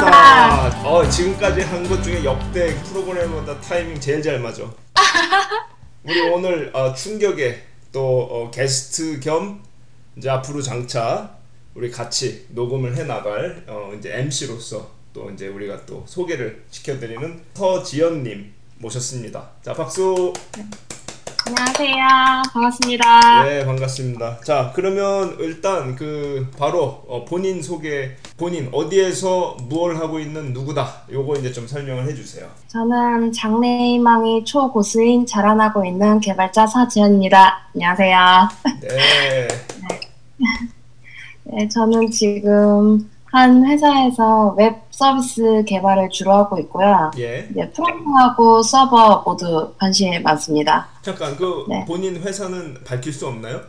감사합니다. 어, 지금까지 한 것 중에 역대 프로그램보다 타이밍 제일 잘 맞아. 우리 오늘 어, 충격의 또 어, 게스트 겸 이제 앞으로 장차 우리 같이 녹음을 해 나갈 어, 이제 MC로서 또 이제 우리가 또 소개를 시켜드리는 서지연님 모셨습니다. 자 박수. 안녕하세요. 반갑습니다. 네 반갑습니다. 자 그러면 일단 그 바로 어, 본인 소개, 본인 어디에서 무엇을 하고 있는 누구다. 요거 이제 좀 설명을 해주세요. 저는 장래희망이 초고수인 자라나고 있는 개발자 서지연입니다. 안녕하세요. 네. 네, 저는 지금 한 회사에서 웹 서비스 개발을 주로 하고 있고요. 예. 이제 프론트하고 서버 모두 관심이 많습니다. 잠깐 그 네. 본인 회사는 밝힐 수 없나요?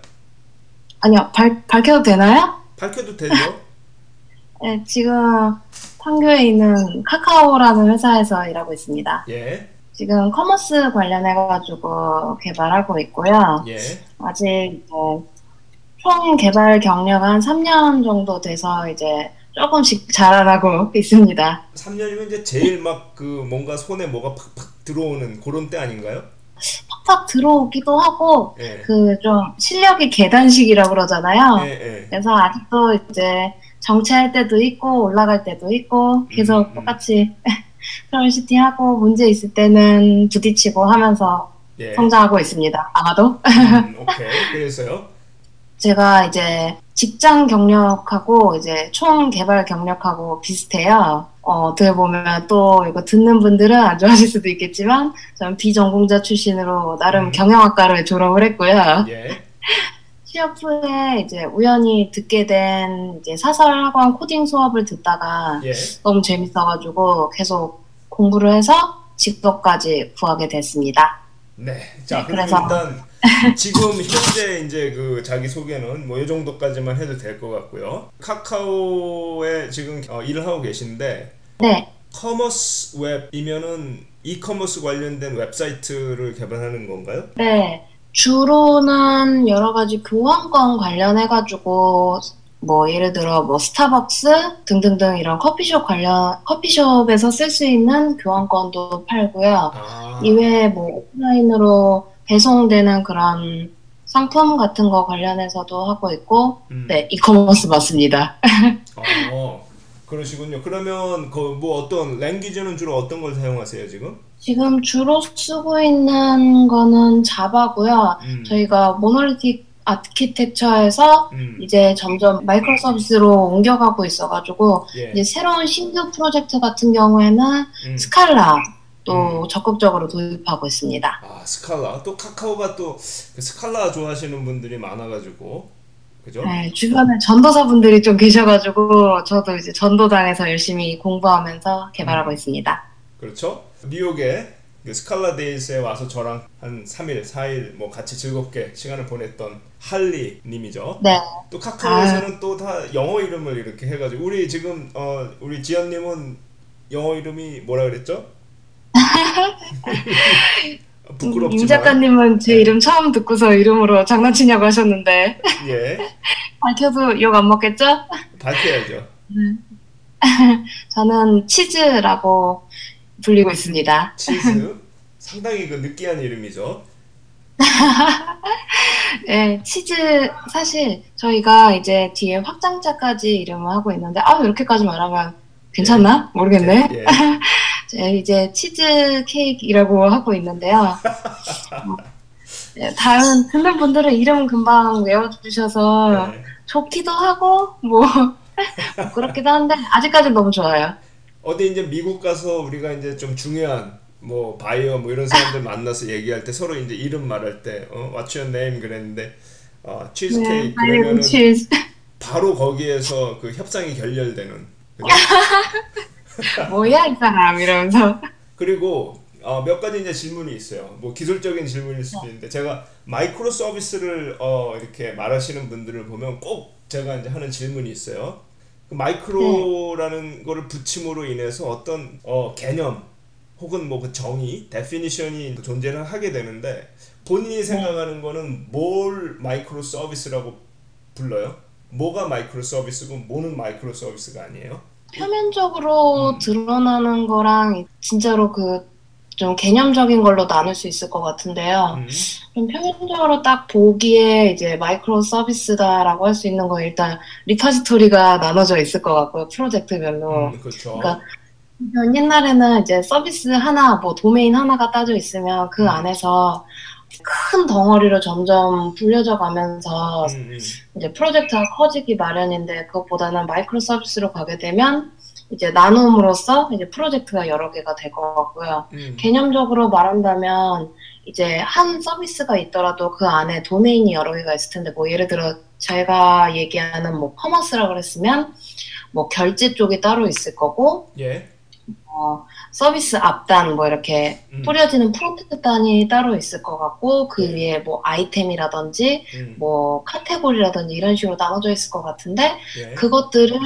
아니요, 밝, 밝혀도 되나요? 밝혀도 되죠. 네, 지금 판교에 있는 카카오라는 회사에서 일하고 있습니다. 예. 지금 commerce 관련해가지고 개발하고 있고요. 예. 아직 이제 총 개발 경력 한 3년 정도 돼서 이제 조금씩 자라나고 있습니다. 3년이면 이제 제일 막 그 뭔가 손에 뭐가 팍팍 들어오는 그런 때 아닌가요? 팍팍 들어오기도 하고 예. 그좀 실력이 계단식이라고 그러잖아요. 예, 예. 그래서 아직도 이제 정체할 때도 있고 올라갈 때도 있고 계속 음, 음. 똑같이 troubleshooting 하고 문제 있을 때는 부딪히고 하면서 예. 성장하고 있습니다. 아마도 음, 오케이. 그래서요. 제가 이제 직장 경력하고 이제 총 개발 경력하고 비슷해요. 어, 어떻게 보면 또 이거 듣는 분들은 안 좋아하실 수도 있겠지만 저는 비전공자 출신으로 나름 음. 경영학과를 졸업을 했고요. 예. 취업 후에 이제 우연히 듣게 된 이제 사설학원 코딩 수업을 듣다가 예. 너무 재밌어가지고 계속 공부를 해서 직업까지 구하게 됐습니다. 네. 자, 네, 그래서- 일단 지금 현재 이제 그 자기 소개는 뭐 이 정도까지만 해도 될 것 같고요. 카카오에 지금 어, 일을 하고 계신데 네, commerce 웹이면은 이커머스 관련된 웹사이트를 개발하는 건가요? 네. 주로는 여러 가지 교환권 관련해 가지고 뭐 예를 들어 뭐 스타벅스 등등등 이런 커피숍 관련 커피숍에서 쓸 수 있는 교환권도 팔고요. 아. 이외에 뭐 오프라인으로 배송되는 그런 상품 같은 거 관련해서도 하고 있고 음. 네 이커머스 맞습니다. 어. 그러시군요. 그러면 그 뭐 어떤 language는 주로 어떤 걸 사용하세요, 지금? 지금 주로 쓰고 있는 거는 자바고요. 음. 저희가 monolithic architecture에서 음. 이제 점점 micro service로 옮겨가고 있어가지고 예. 이제 새로운 신규 프로젝트 같은 경우에는 음. 스칼라 또 적극적으로 도입하고 있습니다. 아 스칼라 또 카카오가 또 그 스칼라 좋아하시는 분들이 많아가지고 그죠? 네, 주변에 전도사 분들이 좀 계셔가지고 저도 이제 전도당해서 열심히 공부하면서 개발하고 음. 있습니다. 그렇죠? 뉴욕에 그 스칼라 데이스에 와서 저랑 한 3일, 4일 뭐 같이 즐겁게 시간을 보냈던 할리 님이죠. 네, 또 카카오에서는 또 다 영어 이름을 이렇게 해가지고 우리 지금 어 우리 지연 님은 영어 이름이 뭐라 그랬죠? 부끄럽지만 임 작가님은 제 이름 처음 듣고서 이름으로 장난치냐고 하셨는데 예 밝혀도 욕 안 먹겠죠? 밝혀야죠. 저는 치즈라고 불리고 있습니다. 치즈 상당히 그 느끼한 이름이죠. 네, 치즈 사실 저희가 이제 뒤에 확장자까지 이름을 하고 있는데 아 이렇게까지 말하면 괜찮나? 모르겠네. 예. 제 이제 치즈 케이크라고 하고 있는데요. 어, 네, 다른 듣는 분들은 이름 금방 외워주셔서 네. 좋기도 하고 뭐 그렇기도 한데 아직까지 너무 좋아요. 어디 이제 미국 가서 우리가 이제 좀 중요한 뭐 바이어 뭐 이런 사람들 만나서 얘기할 때 서로 이제 이름 말할 때 어, What's your name 그랬는데 어, 치즈 케이크 그러면은 네, 치즈. 바로 거기에서 그 협상이 결렬되는? 뭐야 이 사람 이러면서 그리고 어, 몇 가지 이제 질문이 있어요. 뭐 기술적인 질문일 수도 있는데 제가 micro service를 어, 이렇게 말하시는 분들을 보면 꼭 제가 이제 하는 질문이 있어요. 그 micro라는 거를 붙임으로 인해서 어떤 어, 개념 혹은 뭐 그 정의, definition이 존재를 하게 되는데 본인이 생각하는 거는 뭘 microservice라고 불러요? 뭐가 microservice고 뭐는 microservice가 아니에요? 표면적으로 음. 드러나는 거랑 진짜로 그 좀 개념적인 걸로 나눌 수 있을 것 같은데요. 음. 좀 표면적으로 딱 보기에 이제 microservice다라고 할 수 있는 거 일단 repository가 나눠져 있을 것 같고요. 프로젝트별로. 음, 그렇죠. 그러니까 옛날에는 이제 서비스 하나, 뭐 도메인 하나가 따져 있으면 그 음. 안에서 큰 덩어리로 점점 불려져 가면서 음, 음. 이제 프로젝트가 커지기 마련인데 그것보다는 마이크로 서비스로 가게 되면 이제 나눔으로써 이제 프로젝트가 여러 개가 될 것 같고요. 음. 개념적으로 말한다면 이제 한 서비스가 있더라도 그 안에 도메인이 여러 개가 있을 텐데 뭐 예를 들어 제가 얘기하는 뭐 커머스라 그랬으면 뭐 결제 쪽이 따로 있을 거고 예. 어, 서비스 앞단 뭐 이렇게 음. 뿌려지는 프로젝트 단이 따로 있을 것 같고 그 네. 위에 뭐 아이템이라든지 음. 뭐 카테고리라든지 이런 식으로 나눠져 있을 것 같은데 예. 그것들을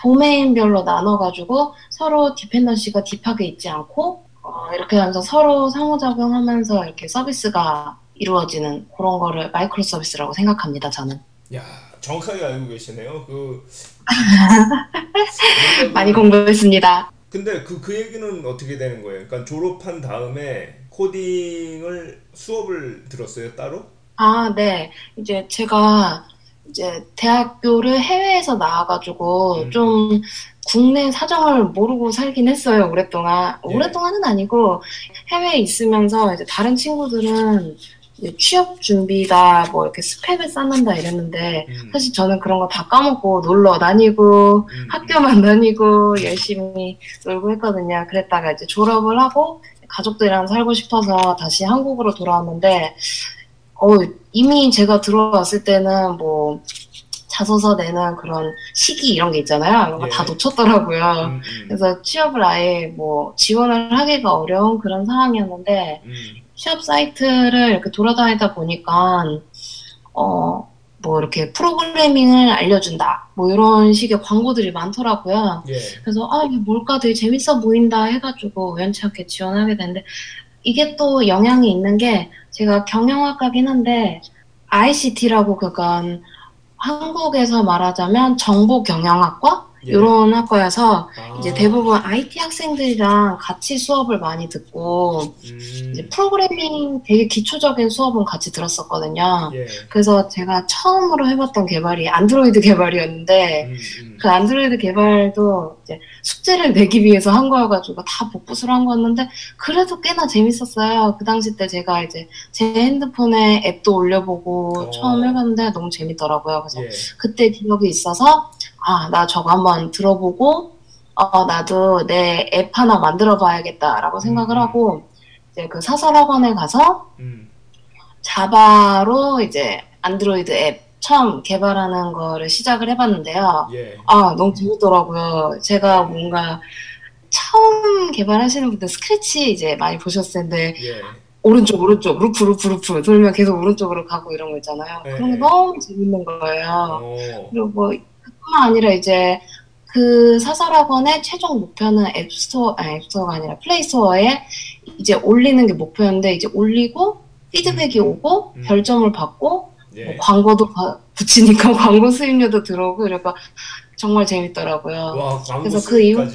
도메인별로 나눠가지고 서로 디펜던시가 딥하게 있지 않고 어, 이렇게 하면서 서로 상호작용하면서 이렇게 서비스가 이루어지는 그런 거를 마이크로 서비스라고 생각합니다. 저는 야, 정확하게 알고 계시네요. 그 많이 공부했습니다. 근데 그, 그 얘기는 어떻게 되는 거예요? 그러니까 졸업한 다음에 코딩을 수업을 들었어요, 따로? 아, 네. 이제 제가 이제 대학교를 해외에서 나와가지고 음. 좀 국내 사정을 모르고 살긴 했어요, 오랫동안. 예. 오랫동안은 아니고 해외에 있으면서 이제 다른 친구들은 취업 준비다, 뭐 이렇게 스펙을 쌓는다 이랬는데 음. 사실 저는 그런 거 다 까먹고 놀러 다니고 음, 학교만 다니고 열심히 놀고 했거든요. 그랬다가 이제 졸업을 하고 가족들이랑 살고 싶어서 다시 한국으로 돌아왔는데, 어, 이미 제가 들어왔을 때는 뭐 자소서 내는 그런 시기 이런 게 있잖아요. 이런 거 예. 다 놓쳤더라고요. 음, 음, 그래서 취업을 아예 뭐 지원을 하기가 어려운 그런 상황이었는데, 음. 취업 사이트를 이렇게 돌아다니다 보니까 어 뭐 이렇게 프로그래밍을 알려준다 뭐 이런 식의 광고들이 많더라고요. 예. 그래서 아 이게 뭘까 되게 재밌어 보인다 해가지고 우연치 않게 지원하게 됐는데 이게 또 영향이 있는 게 제가 경영학과긴 한데 ICT라고 그건 한국에서 말하자면 정보 경영학과 예. 이런 학과여서 아, 이제 대부분 IT 학생들이랑 같이 수업을 많이 듣고 음, 이제 프로그래밍 되게 기초적인 수업은 같이 들었었거든요. 예. 그래서 제가 처음으로 해봤던 개발이 안드로이드 개발이었는데 음, 음. 그 안드로이드 개발도 이제 숙제를 내기 위해서 한 거여가지고 다 복붙을 한 거였는데 그래도 꽤나 재밌었어요. 그 당시 때 제가 이제 제 핸드폰에 앱도 올려보고 어. 처음 해봤는데 너무 재밌더라고요. 그래서 예. 그때 기억이 있어서 아 나 저거 한번 들어보고 어 나도 내 앱 하나 만들어 봐야겠다라고 생각을 음. 하고 이제 그 사설학원에 가서 음, 자바로 이제 안드로이드 앱 처음 개발하는 거를 시작을 해봤는데요. 예. 아 너무 재밌더라고요. 제가 뭔가 처음 개발하시는 분들 스크래치 이제 많이 보셨을 텐데 예. 오른쪽 오른쪽 루프 루프 루프 돌면 계속 오른쪽으로 가고 이런 거 있잖아요. 네. 그런 게 너무 재밌는 거예요. 어. 그리고 뭐그 뿐만 아니라 이제 그 사설학원의 최종 목표는 App Store 아니 App Store가 아니라 Play Store에 이제 올리는 게 목표였는데 이제 올리고 피드백이 오고 음. 별점을 받고 뭐 예. 광고도 바- 붙이니까 광고 수입료도 들어오고 이러니까 정말 재밌더라고요. 와, 그래서 그 이후-.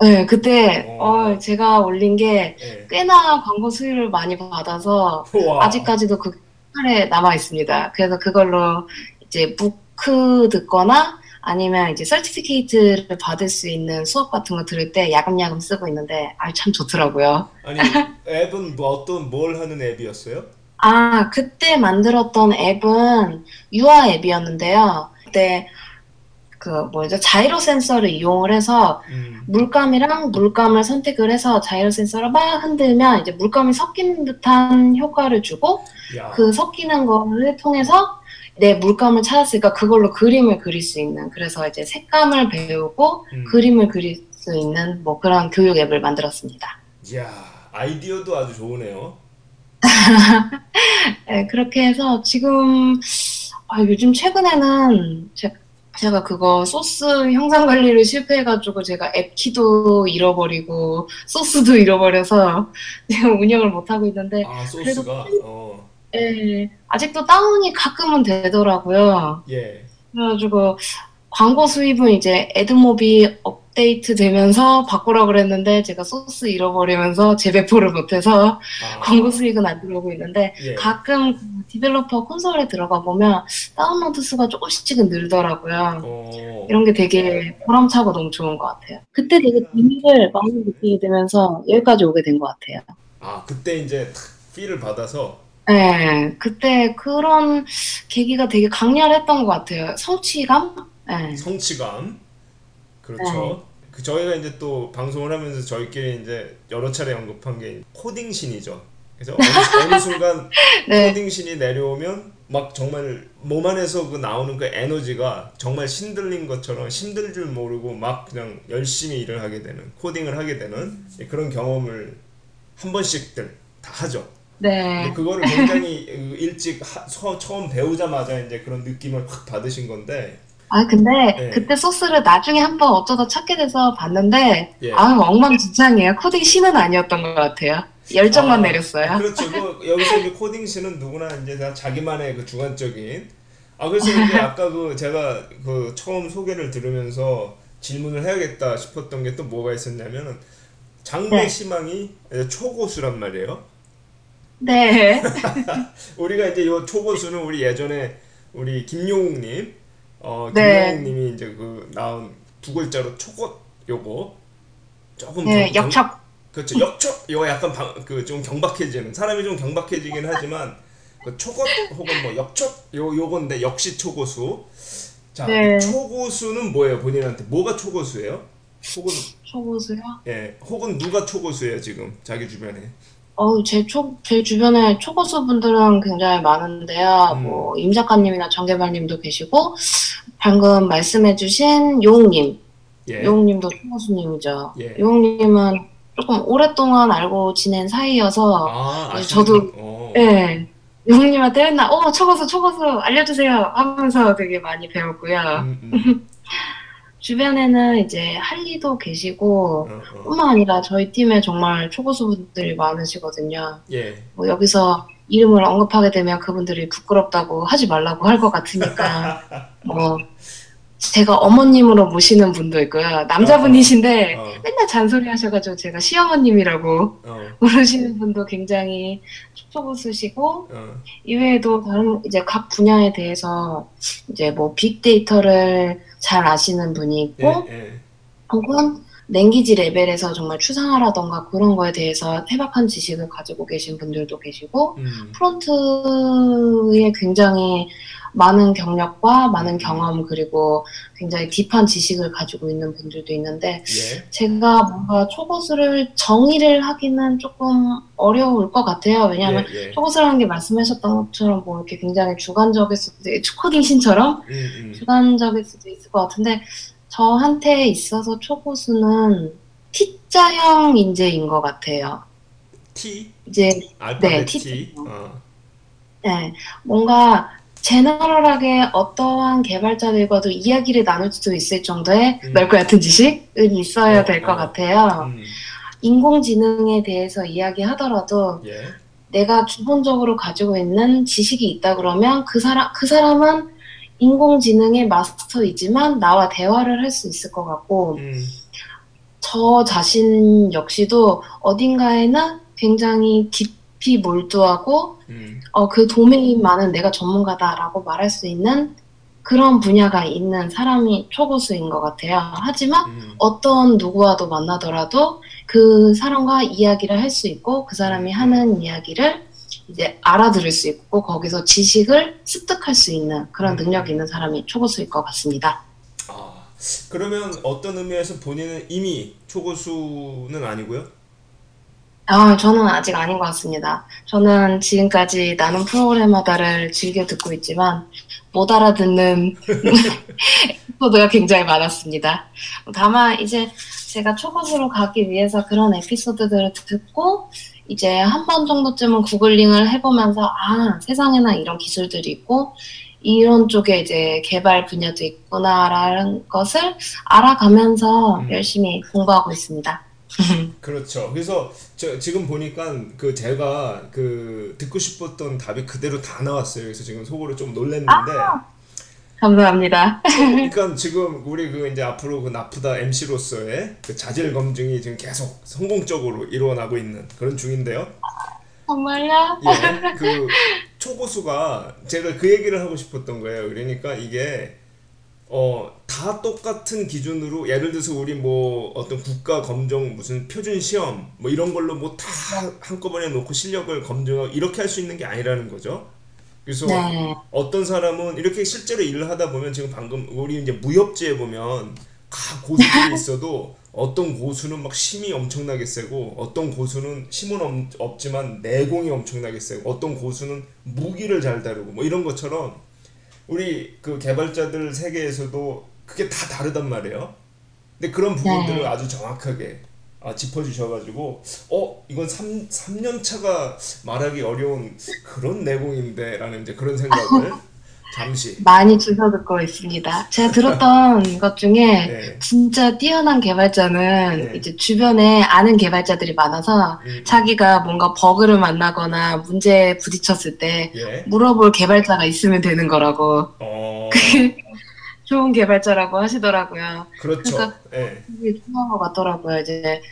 네, 그때 어. 어, 제가 올린 게 예. 꽤나 광고 수익을 많이 받아서 와. 아직까지도 그 칼에 남아 있습니다. 그래서 그걸로 이제 무크 듣거나 아니면 이제 서티피케이트를 받을 수 있는 수업 같은 거 들을 때 야금야금 쓰고 있는데 아 참 좋더라고요. 아니, 앱은 뭐 어떤 뭘 하는 앱이었어요? 아 그때 만들었던 앱은 유아 앱이었는데요. 그때 그 뭐죠 자이로 센서를 이용을 해서 음. 물감이랑 물감을 선택을 해서 자이로 센서를 막 흔들면 이제 물감이 섞이는 듯한 효과를 주고 야. 그 섞이는 거를 통해서 내 물감을 찾았으니까 그걸로 그림을 그릴 수 있는 그래서 이제 색감을 배우고 음. 그림을 그릴 수 있는 뭐 그런 교육 앱을 만들었습니다. 야, 아이디어도 아주 좋으네요. 네, 그렇게 해서 지금 아, 요즘 최근에는 제, 제가 그거 소스 형상 관리를 실패해가지고 제가 앱 키도 잃어버리고 소스도 잃어버려서 지금 운영을 못 하고 있는데 아, 소스가. 어. 예, 아직도 다운이 가끔은 되더라고요. 예. 그래가지고 광고 수입은 이제 AdMob이 업- 업데이트 되면서 바꾸라 그랬는데 제가 소스 잃어버리면서 재배포를 못해서 아, 광고 수익은 안 들어오고 있는데 예. 가끔 그 developer console에 들어가 보면 다운로드 수가 조금씩은 늘더라고요. 어, 이런 게 되게 보람차고 너무 좋은 것 같아요. 그때 되게 재미를 많이 느끼게 되면서 여기까지 오게 된 것 같아요. 아 그때 이제 탁 피를 받아서 네, 그때 그런 계기가 되게 강렬했던 것 같아요. 성취감? 네. 성취감 그렇죠. 그 저희가 이제 또 방송을 하면서 저희끼리 이제 여러 차례 언급한 게 코딩 신이죠. 그래서 어느, 어느 순간 네. 코딩 신이 내려오면 막 정말 몸 안에서 그 나오는 그 에너지가 정말 신들린 것처럼 힘들 줄 모르고 막 그냥 열심히 일을 하게 되는 코딩을 하게 되는 그런 경험을 한 번씩들 다 하죠. 네. 그거를 굉장히 일찍 하- 처- 처음 배우자마자 이제 그런 느낌을 확 받으신 건데 아, 근데 네. 그때 소스를 나중에 한번 어쩌다 찾게 돼서 봤는데, 예. 아유, 엉망진창이에요. 코딩 신은 아니었던 것 같아요. 열정만 아, 내렸어요. 그렇죠. 그 여기서 이제 코딩 씨는 누구나 이제 다 자기만의 그 주관적인. 아 그래서 이제 아까 그 제가 그 처음 소개를 들으면서 질문을 해야겠다 싶었던 게 또 뭐가 있었냐면은 장래 네. 희망이 초고수란 말이에요. 네. 우리가 이제 요 초고수는 우리 예전에 우리 김용욱님, 어 네. 김용욱님이 이제 그 나온 두 글자로 초고 요거 조금 네, 경- 역척. 그렇죠. 역초 이거 약간 그 좀 경박해지는 사람이 좀 경박해지긴 하지만 그 초고 혹은 뭐 역초 요 요건데 역시 초고수. 자 네. 초고수는 뭐예요 본인한테 뭐가 초고수예요? 혹은 초고수요? 예 혹은 누가 초고수예요 지금 자기 주변에? 어우, 제 초, 제 주변에 초고수 분들은 굉장히 많은데요. 음. 뭐, 임 작가님이나 정개발님도 계시고, 방금 말씀해주신 용님. 예. 용님도 초고수님이죠. 예. 용님은 조금 오랫동안 알고 지낸 사이여서, 아 저도- 분. 어. 예. 용님한테 맨날, 어, 초고수, 초고수, 알려주세요. 하면서 되게 많이 배웠고요. 음, 음. 주변에는 이제 할리도 계시고, 어, 어. 뿐만 아니라 저희 팀에 정말 초고수분들이 많으시거든요. 예. 뭐 여기서 이름을 언급하게 되면 그분들이 부끄럽다고 하지 말라고 할 것 같으니까, 뭐, 제가 어머님으로 모시는 분도 있고요. 남자분이신데, 어, 맨날 잔소리 하셔가지고 제가 시어머님이라고 어, 부르시는 분도 굉장히 초고수시고, 어. 이외에도 다른 이제 각 분야에 대해서 이제 뭐 빅데이터를 잘 아시는 분이 있고 예, 예. 혹은 랭귀지 레벨에서 정말 추상화라던가 그런 거에 대해서 해박한 지식을 가지고 계신 분들도 계시고 음. 프론트에 굉장히 많은 경력과 많은 경험 그리고 굉장히 딥한 지식을 가지고 있는 분들도 있는데 예. 제가 뭔가 초고수를 정의를 하기는 조금 어려울 것 같아요. 왜냐하면 예, 예. 초고수라는 게 말씀하셨던 것처럼 뭐 이렇게 굉장히 주관적일 수도 있 코딩 신처럼 음, 음. 주관적일 수도 있을 것 같은데 저한테 있어서 초고수는 T자형 인재인 것 같아요. T 이제 네, T. T. 어. 네, 뭔가 제너럴하게 어떠한 개발자들과도 이야기를 나눌 수 있을 정도의 음. 넓고 얕은 지식은 있어야 어, 될것 어. 같아요. 음. 인공지능에 대해서 이야기하더라도 예. 내가 기본적으로 가지고 있는 지식이 있다 그러면 그 사람 그 사람은 인공지능의 마스터이지만 나와 대화를 할 수 있을 것 같고 음. 저 자신 역시도 어딘가에는 굉장히 깊이 몰두하고 음. 어, 그 도메인만은 내가 전문가다라고 말할 수 있는 그런 분야가 있는 사람이 초고수인 것 같아요. 하지만 음. 어떤 누구와도 만나더라도 그 사람과 이야기를 할 수 있고 그 사람이 하는 이야기를 이제 알아들을 수 있고 거기서 지식을 습득할 수 있는 그런 능력이 있는 사람이 초고수일 것 같습니다. 아, 그러면 어떤 의미에서 본인은 이미 초고수는 아니고요? 아, 저는 아직 아닌 것 같습니다. 저는 지금까지 나는 프로그래머다를 즐겨 듣고 있지만 못 알아듣는 에피소드가 굉장히 많았습니다. 다만 이제 제가 초급으로 가기 위해서 그런 에피소드들을 듣고 이제 한 번 정도쯤은 구글링을 해보면서 아, 세상에나 이런 기술들이 있고 이런 쪽에 이제 개발 분야도 있구나라는 것을 알아가면서 음. 열심히 공부하고 있습니다. 그렇죠. 그래서 저 지금 보니까 그 제가 그 듣고 싶었던 답이 그대로 다 나왔어요. 그래서 지금 속으로 좀 놀랐는데 감사합니다. 그러니까 지금 우리 그 이제 앞으로 그 나프다 MC로서의 그 자질 검증이 지금 계속 성공적으로 이루어나고 있는 그런 중인데요. 정말요? 예, 그 초고수가 제가 그 얘기를 하고 싶었던 거예요. 그러니까 이게 어, 다 똑같은 기준으로 예를 들어서 우리 뭐 어떤 국가 검정 무슨 표준 시험 뭐 이런 걸로 뭐 다 한꺼번에 놓고 실력을 검증하고 이렇게 할 수 있는 게 아니라는 거죠. 그래서 네. 어떤 사람은 이렇게 실제로 일을 하다 보면 지금 방금 우리 이제 무협지에 보면 각 고수들이 있어도 어떤 고수는 막 힘이 엄청나게 세고 어떤 고수는 힘은 엄- 없지만 내공이 엄청나게 세고 어떤 고수는 무기를 잘 다루고 뭐 이런 것처럼 우리 그 개발자들 세계에서도 그게 다 다르단 말이에요. 근데 그런 부분들을 네. 아주 정확하게 아, 짚어주셔가지고 어 이건 3, 삼년 차가 말하기 어려운 그런 내공인데 라는 이제 그런 생각을 잠시 많이 주워 듣고 있습니다. 제가 들었던 것 중에 네. 진짜 뛰어난 개발자는 네. 이제 주변에 아는 개발자들이 많아서 음, 자기가 뭔가 버그를 만나거나 문제에 부딪혔을 때 예. 물어볼 개발자가 있으면 되는 거라고 어 좋은 개발자라고 하시더라고요. 그렇죠. 그러니까 예. 그게 중요한 것 같더라고요. 이제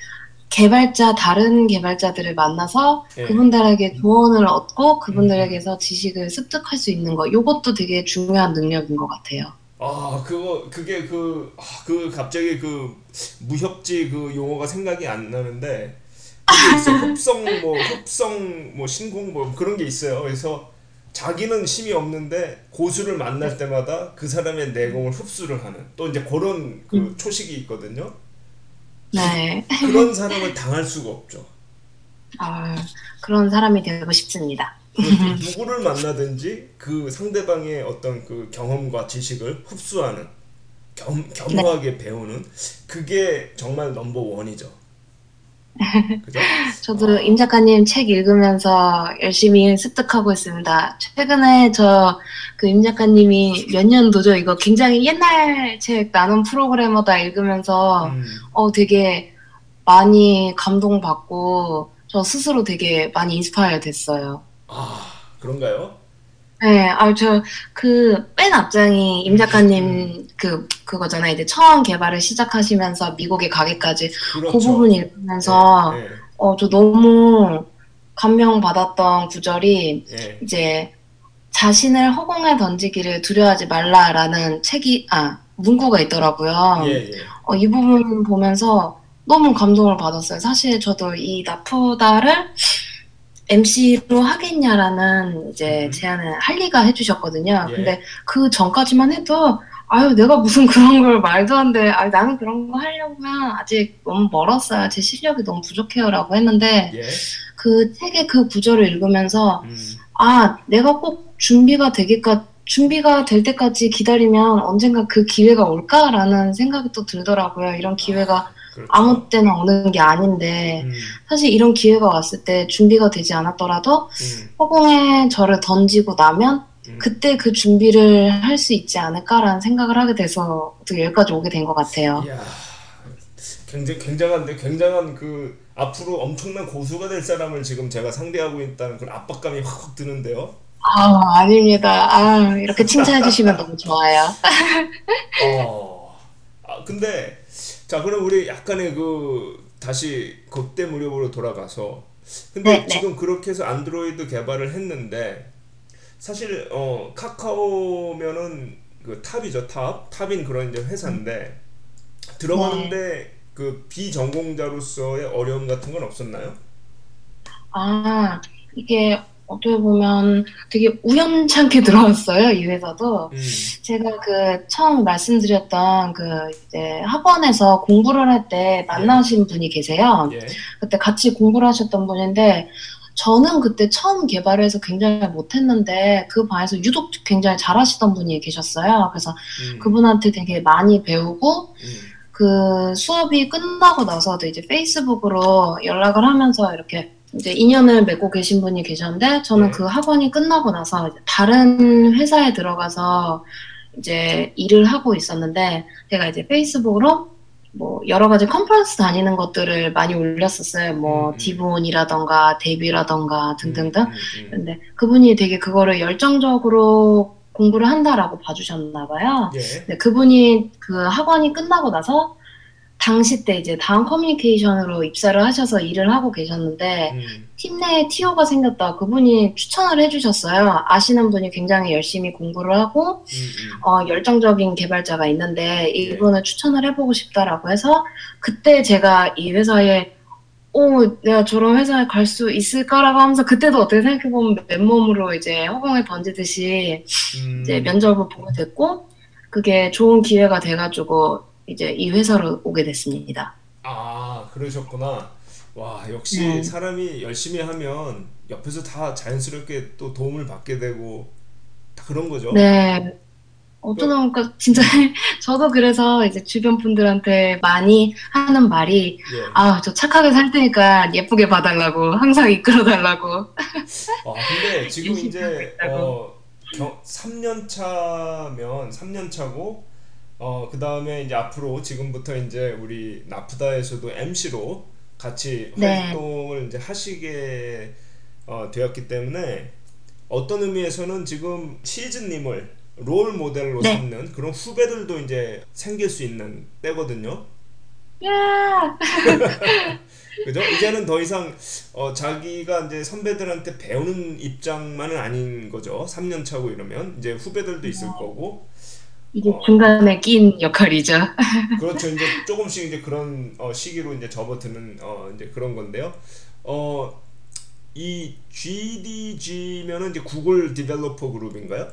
개발자 다른 개발자들을 만나서 예. 그분들에게 조언을 얻고 음. 그분들에게서 지식을 습득할 수 있는 거. 이것도 되게 중요한 능력인 것 같아요. 아 그거 그게 그, 아, 그 갑자기 그 무협지 그 용어가 생각이 안 나는데 그게 있어 흡성 뭐 흡성 뭐 신공 뭐 그런 게 있어요. 그래서 자기는 힘이 없는데 고수를 만날 때마다 그 사람의 내공을 흡수를 하는 또 이제 그런 그 초식이 있거든요. 네. 그런 사람을 당할 수가 없죠. 아, 그런 사람이 되고 싶습니다. 그리고 누구를 만나든지 그 상대방의 어떤 그 경험과 지식을 흡수하는 겸, 겸허하게 배우는 그게 정말 넘버 원이죠. 그죠? 저도 임 작가님 책 읽으면서 열심히 습득하고 있습니다. 최근에 저 그 임 작가님이 몇 년도죠? 이거 굉장히 옛날 책 나눔 프로그래머다 읽으면서 음, 어 되게 많이 감동받고 저 스스로 되게 많이 인스파이어 됐어요. 아 그런가요? 네, 아, 저, 그, 맨 앞장이 임 작가님, 그, 그거잖아요. 이제 처음 개발을 시작하시면서 미국에 가기까지 그 그렇죠. 부분 읽으면서, 예, 어, 저 너무 감명받았던 구절이, 예, 이제, 자신을 허공에 던지기를 두려워하지 말라라는 책이, 아, 문구가 있더라고요. 예, 예, 어, 이 부분 보면서 너무 감동을 받았어요. 사실 저도 이 나프다를 MC로 하겠냐라는 이제 음. 제안을 할리가 해주셨거든요. 예. 근데 그 전까지만 해도 아유 내가 무슨 그런 걸 말도 안 돼. 아 나는 그런 거 하려면 아직 너무 멀었어요. 제 실력이 너무 부족해요라고 했는데 예, 그 책의 그 구절을 읽으면서 음, 아 내가 꼭 준비가 되기까 준비가 될 때까지 기다리면 언젠가 그 기회가 올까라는 생각이 또 들더라고요. 이런 기회가 그렇죠. 아무 때나 오는 게 아닌데 음, 사실 이런 기회가 왔을 때 준비가 되지 않았더라도 음, 허공에 저를 던지고 나면 음. 그때 그 준비를 할 수 있지 않을까라는 생각을 하게 돼서 어떻게 여기까지 오게 된 것 같아요. 이야, 굉장히 굉장한데 굉장한 그 앞으로 엄청난 고수가 될 사람을 지금 제가 상대하고 있다는 그런 압박감이 확확 드는데요. 아 아닙니다. 아 이렇게 칭찬해 주시면 너무 좋아요. 어. 아, 근데 자, 그럼 우리 약간의 그 다시 그때 무렵으로 돌아가서 근데 네, 네. 지금 그렇게 해서 안드로이드 개발을 했는데 사실 어 카카오면은 그 top이죠, top. top인 그런 이제 회사인데 들어가는데 그 비전공자로서의 어려움 같은 건 없었나요? 아 이게 어떻게 보면 되게 우연찮게 들어왔어요 이 회사도. 음. 제가 그 처음 말씀드렸던 그 이제 학원에서 공부를 할 때 만나신 분이 계세요. 예. 그때 같이 공부를 하셨던 분인데 저는 그때 처음 개발해서 굉장히 못했는데 그 반에서 유독 굉장히 잘하시던 분이 계셨어요. 그래서 음. 그분한테 되게 많이 배우고 음. 그 수업이 끝나고 나서도 이제 페이스북으로 연락을 하면서 이렇게 이제 인연을 맺고 계신 분이 계셨는데 저는 네. 그 학원이 끝나고 나서 다른 회사에 들어가서 이제 일을 하고 있었는데 제가 이제 페이스북으로 뭐 여러 가지 컨퍼런스 다니는 것들을 많이 올렸었어요. 뭐 음, 음. 디본이라던가 데뷔라던가 등등등. 음, 음, 음. 근데 그분이 되게 그거를 열정적으로 공부를 한다라고 봐주셨나 봐요. 예. 네, 그분이 그 학원이 끝나고 나서 당시 때 이제 다음 커뮤니케이션으로 입사를 하셔서 일을 하고 계셨는데 음. 팀 내에 TO가 생겼다. 그분이 추천을 해주셨어요. 아시는 분이 굉장히 열심히 공부를 하고 음, 음. 어, 열정적인 개발자가 있는데 예. 이분을 추천을 해보고 싶다라고 해서 그때 제가 이 회사에 오 내가 저런 회사에 갈 수 있을까라고 하면서 그때도 어떻게 생각해보면 맨몸으로 이제 허공에 던지듯이 음. 이제 면접을 보게 됐고 그게 좋은 기회가 돼가지고 이제 이 회사로 오게 됐습니다. 아, 그러셨구나. 와, 역시 네. 사람이 열심히 하면 옆에서 다 자연스럽게 또 도움을 받게 되고 다 그런 거죠. 네. 어쩌다 보니까 진짜 저도 그래서 이제 주변 분들한테 많이 하는 말이 예. 아, 저 착하게 살 테니까 예쁘게 봐달라고 항상 이끌어 달라고. 아, 근데 지금 이제. 어, 경, 3년 차면 3년 차고 어, 그 다음에 이제 앞으로 지금부터 이제 우리 나프다에서도 MC로 같이 네. 활동을 이제 하시게 어, 되었기 때문에 어떤 의미에서는 지금 치즈님을 롤 모델로 네. 삼는 그런 후배들도 이제 생길 수 있는 때거든요. 야! 그죠? 이제는 더 이상 어, 자기가 이제 선배들한테 배우는 입장만은 아닌 거죠. 3년 차고 이러면 이제 후배들도 있을 거고 이게 어. 중간에 낀 역할이죠. 그렇죠. 이제 조금씩 이제 그런 어, 시기로 이제 접어드는 어, 이제 그런 건데요. 어, 이 GDG면은 이제 Google Developer Group인가요?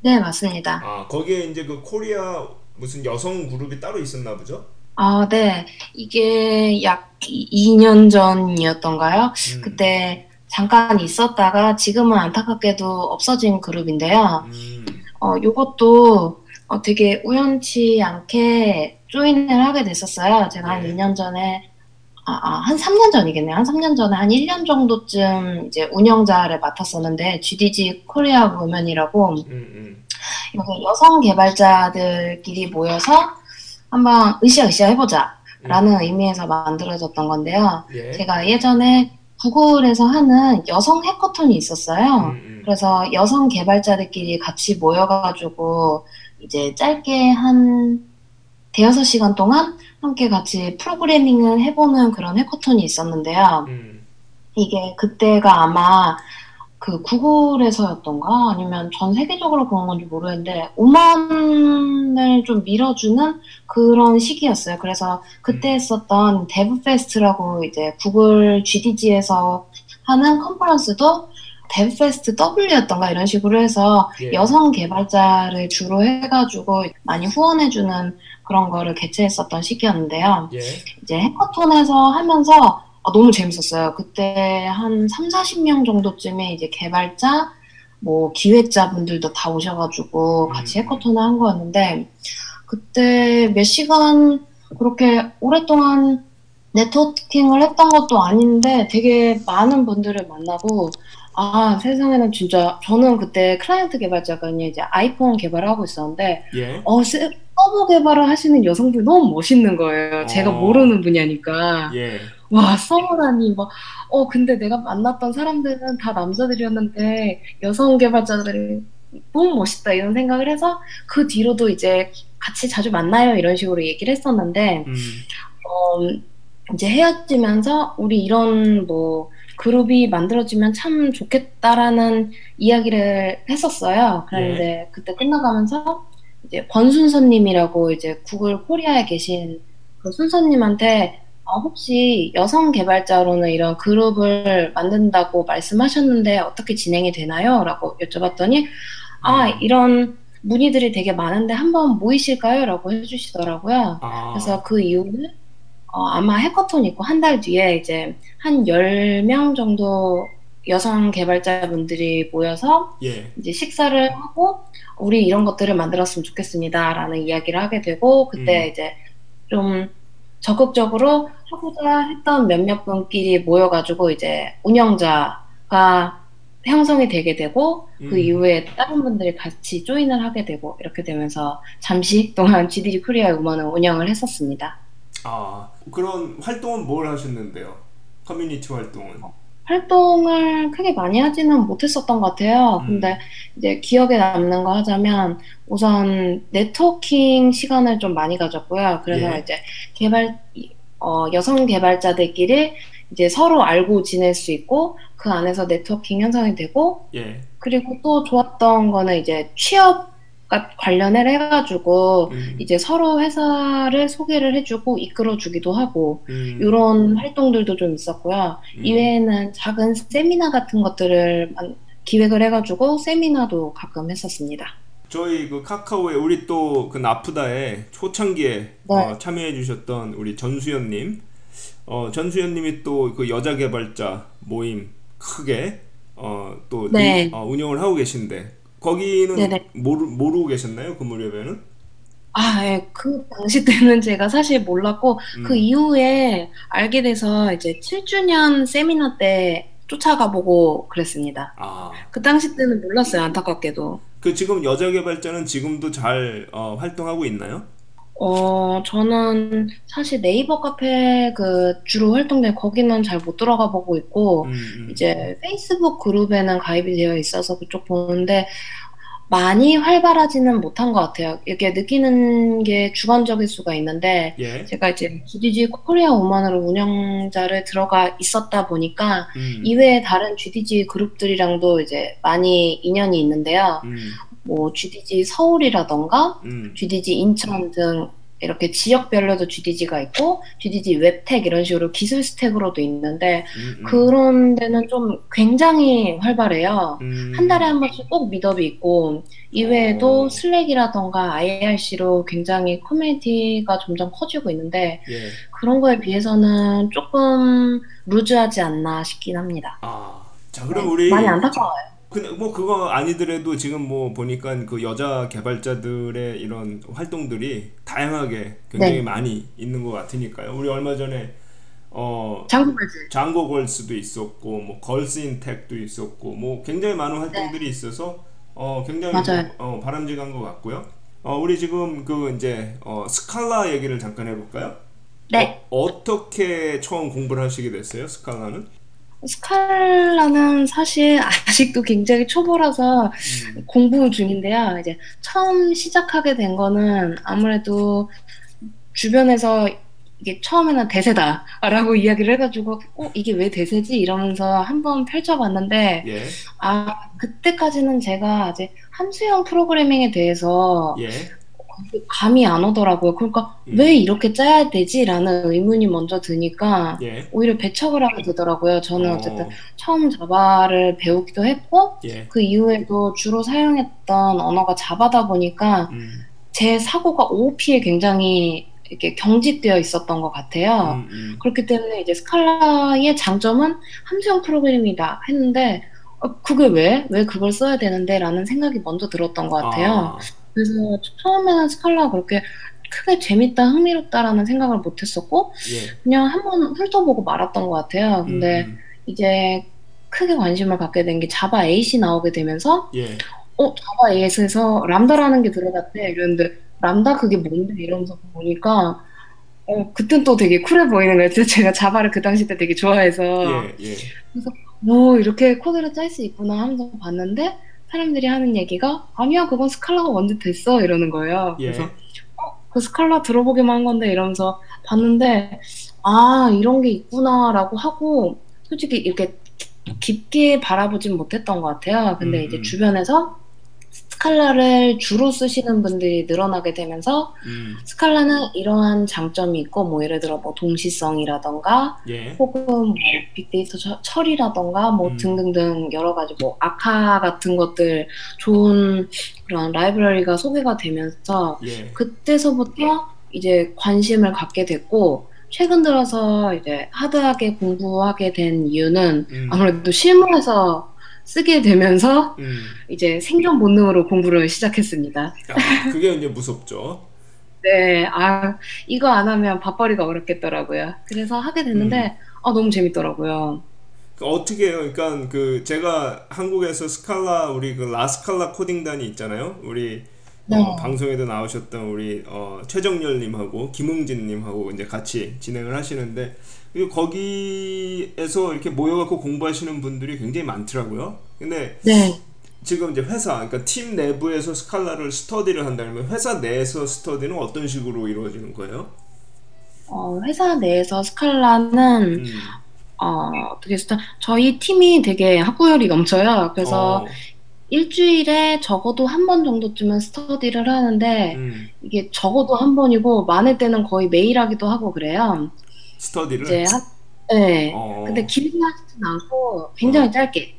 네, 맞습니다. 아, 거기에 이제 그 코리아 무슨 여성 그룹이 따로 있었나 보죠? 아, 네. 이게 약 2년 전이었던가요? 음, 그때 잠깐 있었다가 지금은 안타깝게도 없어진 그룹인데요. 음, 어, 요것도 어, 되게 우연치 않게 조인을 하게 됐었어요. 제가 한 네. 2년 전에, 아, 아, 한 3년 전이겠네요. 한 3년 전에 한 1년 정도쯤 이제 운영자를 맡았었는데, GDG 코리아 우먼이라고, 음, 음. 여성 개발자들끼리 모여서 한번 으쌰으쌰 해보자. 라는 의미에서 만들어졌던 건데요. 예. 제가 예전에 구글에서 하는 여성 해커톤이 있었어요. 음, 음. 그래서 여성 개발자들끼리 같이 모여가지고 이제 짧게 한 대여섯 시간 동안 함께 같이 프로그래밍을 해보는 그런 해커톤이 있었는데요. 음, 이게 그때가 아마 그 Google에서였던가 아니면 전 세계적으로 그런 건지 모르겠는데 women을 좀 밀어주는 그런 시기였어요. 그래서 그때 음. 했었던 DevFest라고 이제 Google GDG에서 하는 conference도 DevFest W였던가 이런 식으로 해서 예. 여성 개발자를 주로 해가지고 많이 후원해주는 그런 거를 개최했었던 시기였는데요. 예. 이제 hackathon에서 하면서 아, 너무 재밌었어요. 그때 한 3, 40명 정도쯤에 이제 개발자, 뭐 기획자분들도 다 오셔가지고 같이 음. 해커톤을 한 거였는데 그때 몇 시간 그렇게 오랫동안 네트워킹을 했던 것도 아닌데 되게 많은 분들을 만나고 아 세상에는 진짜 저는 그때 클라이언트 개발자가 이제 아이폰 개발을 하고 있었는데 예. 어 세- 서버 개발을 하시는 여성분이 너무 멋있는 거예요. 제가 어. 모르는 분야니까. 예. 와, 서버라니, 막, 어, 근데 내가 만났던 사람들은 다 남자들이었는데, 여성 개발자들이 너무 멋있다, 이런 생각을 해서, 그 뒤로도 이제 같이 자주 만나요, 이런 식으로 얘기를 했었는데, 음, 어, 이제 헤어지면서, 우리 이런 뭐, 그룹이 만들어지면 참 좋겠다라는 이야기를 했었어요. 그런데 그때 끝나가면서, 이제 권순서님이라고 이제 구글 코리아에 계신 그 순서님한테 어, 혹시 여성 개발자로는 이런 그룹을 만든다고 말씀하셨는데 어떻게 진행이 되나요? 라고 여쭤봤더니 아 음. 이런 문의들이 되게 많은데 한번 모이실까요? 라고 해주시더라고요. 아, 그래서 그 이후에 어, 아마 해커톤 있고 한 달 뒤에 이제 한 10명 정도 여성 개발자분들이 모여서 예. 이제 식사를 하고 우리 이런 것들을 만들었으면 좋겠습니다라는 이야기를 하게 되고 그때 음. 이제 좀 적극적으로 하고자 했던 몇몇 분끼리 모여가지고 이제 운영자가 형성이 되게 되고 그 음. 이후에 다른 분들이 같이 join을 하게 되고 이렇게 되면서 잠시 동안 GDG Korea Women을 운영을 했었습니다. 아, 그런 활동은 뭘 하셨는데요? 커뮤니티 활동은? 활동을 크게 많이 하지는 못했었던 것 같아요. 음. 근데 이제 기억에 남는 거 하자면 우선 네트워킹 시간을 좀 많이 가졌고요. 그래서 예. 이제 개발, 어, 여성 개발자들끼리 이제 서로 알고 지낼 수 있고 그 안에서 네트워킹 형성이 되고 예. 그리고 또 좋았던 거는 이제 취업 관련을 해가지고 음. 이제 서로 회사를 소개를 해주고 이끌어주기도 하고 음. 이런 활동들도 좀 있었고요. 음. 이외에는 작은 세미나 같은 것들을 만- 기획을 해가지고 세미나도 가끔 했었습니다. 저희 그 카카오에 우리 또 그 나프다에 초창기에 네. 어, 참여해 주셨던 우리 전수연님, 어, 전수연님이 또 그 여자 개발자 모임 크게 어, 또 네. 이- 어, 운영을 하고 계신데 거기는 네네. 모르, 모르고 계셨나요 그 무렵에는? 아, 예. 그 당시 때는 제가 사실 몰랐고 음. 그 이후에 알게 돼서 이제 7주년 세미나 때 쫓아가 보고 그랬습니다. 아, 그 당시 때는 몰랐어요, 안타깝게도. 그 지금 여자 개발자는 지금도 잘 어, 활동하고 있나요? 어, 저는 사실 네이버 카페 그 주로 활동된 거기는 잘 못 들어가 보고 있고, 음, 음. 이제 페이스북 그룹에는 가입이 되어 있어서 그쪽 보는데, 많이 활발하지는 못한 것 같아요. 이렇게 느끼는 게 주관적일 수가 있는데, 예. 제가 이제 GDG 코리아 우먼으로 운영자를 들어가 있었다 보니까, 음, 이외에 다른 GDG 그룹들이랑도 이제 많이 인연이 있는데요. 음, 뭐 GDG 서울이라던가, 음, GDG 인천 등 이렇게 지역별로도 GDG가 있고 GDG WebTech 이런 식으로 기술 스택으로도 있는데 음, 음. 그런 데는 좀 굉장히 활발해요. 음. 한 달에 한 번씩 꼭 meetup이 있고 이외에도 오. Slack이라던가 IRC로 굉장히 커뮤니티가 점점 커지고 있는데 예. 그런 거에 비해서는 조금 loose하지 않나 싶긴 합니다. 아, 자 그럼 네, 우리 많이 안타까워요. 근데 뭐 그거 아니더라도 지금 뭐 보니까 그 여자 개발자들의 이런 활동들이 다양하게 굉장히 네. 많이 있는 것 같으니까요. 우리 얼마 전에 어. 장고 걸스도 있었고 뭐 걸스 인텍도 있었고 뭐 굉장히 많은 활동들이 있어서 어 굉장히 네. 어, 바람직한 것 같고요. 어 우리 지금 그 이제 어 스칼라 얘기를 잠깐 해볼까요? 네. 어, 어떻게 처음 공부를 하시게 됐어요? 스칼라는? 스칼라는 사실 아직도 굉장히 초보라서 음, 공부 중인데요. 이제 처음 시작하게 된 거는 아무래도 주변에서 이게 처음에는 대세다라고 이야기를 해가지고 어 이게 왜 대세지? 이러면서 한번 펼쳐봤는데 예, 아 그때까지는 제가 아직 함수형 프로그래밍에 대해서 예, 감이 안 오더라고요. 그러니까 음. 왜 이렇게 짜야 되지라는 의문이 먼저 드니까 예. 오히려 배척을 하게 되더라고요. 저는 어, 어쨌든 처음 자바를 배우기도 했고 예, 그 이후에도 주로 사용했던 언어가 자바다 보니까 음, 제 사고가 OOP에 굉장히 이렇게 경직되어 있었던 것 같아요. 음, 음. 그렇기 때문에 이제 스칼라의 장점은 함수형 프로그램이다 했는데 어, 그게 왜? 왜 그걸 써야 되는데? 라는 생각이 먼저 들었던 것 같아요. 아, 그래서 처음에는 스칼라가 그렇게 크게 재밌다, 흥미롭다라는 생각을 못 했었고 예. 그냥 한번 훑어보고 말았던 것 같아요. 근데 음, 이제 크게 관심을 갖게 된 게 Java 8이 나오게 되면서 음. 예. 어 Java 8에서 람다라는 게 들어갔대 이랬는데 람다 그게 뭔데 이러면서 보니까 어 그땐 또 되게 쿨해 보이는 거예요. 제가 Java를 그 당시 때 되게 좋아해서 예, 예. 뭐 이렇게 코드를 짤 수 있구나 하면서 봤는데 사람들이 하는 얘기가 아니야 그건 스칼라가 먼저 됐어 이러는 거예요. 예. 그래서 그 Scala 들어보기만 한 건데 이러면서 봤는데 아 이런 게 있구나라고 하고 솔직히 이렇게 깊게 바라보진 못했던 것 같아요. 근데 음, 이제 음. 주변에서 스칼라를 주로 쓰시는 분들이 늘어나게 되면서 음, 스칼라는 이러한 장점이 있고 뭐 예를 들어 뭐 동시성이라던가 예. 혹은 뭐 빅데이터 처- 처리라던가 뭐 음. 등등등 여러 가지 뭐 아카 같은 것들 좋은 그런 라이브러리가 소개가 되면서 예. 그때서부터 이제 관심을 갖게 됐고 최근 들어서 이제 하드하게 공부하게 된 이유는 음, 아무래도 실무에서 쓰게 되면서 음. 이제 생존 본능으로 공부를 시작했습니다. 아, 그게 이제 무섭죠. 네, 아 이거 안 하면 밥벌이가 어렵겠더라고요. 그래서 하게 됐는데 아 너무 재밌더라고요. 그 어떻게 해요? 그러니까 그 제가 한국에서 스칼라 우리 그 라스칼라 코딩단이 있잖아요. 우리 어, 네. 방송에도 나오셨던 우리 어, 최정열님하고 김웅진님하고 이제 같이 진행을 하시는데 이 거기에서 이렇게 모여갖고 공부하시는 분들이 굉장히 많더라고요. 근데 네. 지금 이제 회사, 그러니까 팀 내부에서 스칼라를 스터디를 한다면 회사 내에서 스터디는 어떤 식으로 이루어지는 거예요? 어, 회사 내에서 스칼라는 음, 어, 어떻게 했어? 저희 팀이 되게 학구열이 넘쳐요. 그래서 어, 일주일에 적어도 한 번 정도쯤은 스터디를 하는데 음, 이게 적어도 한 번이고 많을 때는 거의 매일 하기도 하고 그래요. 이제 스터디를, 한, 네. 근데 어, 길게 하지는 않고 어, 굉장히 짧게,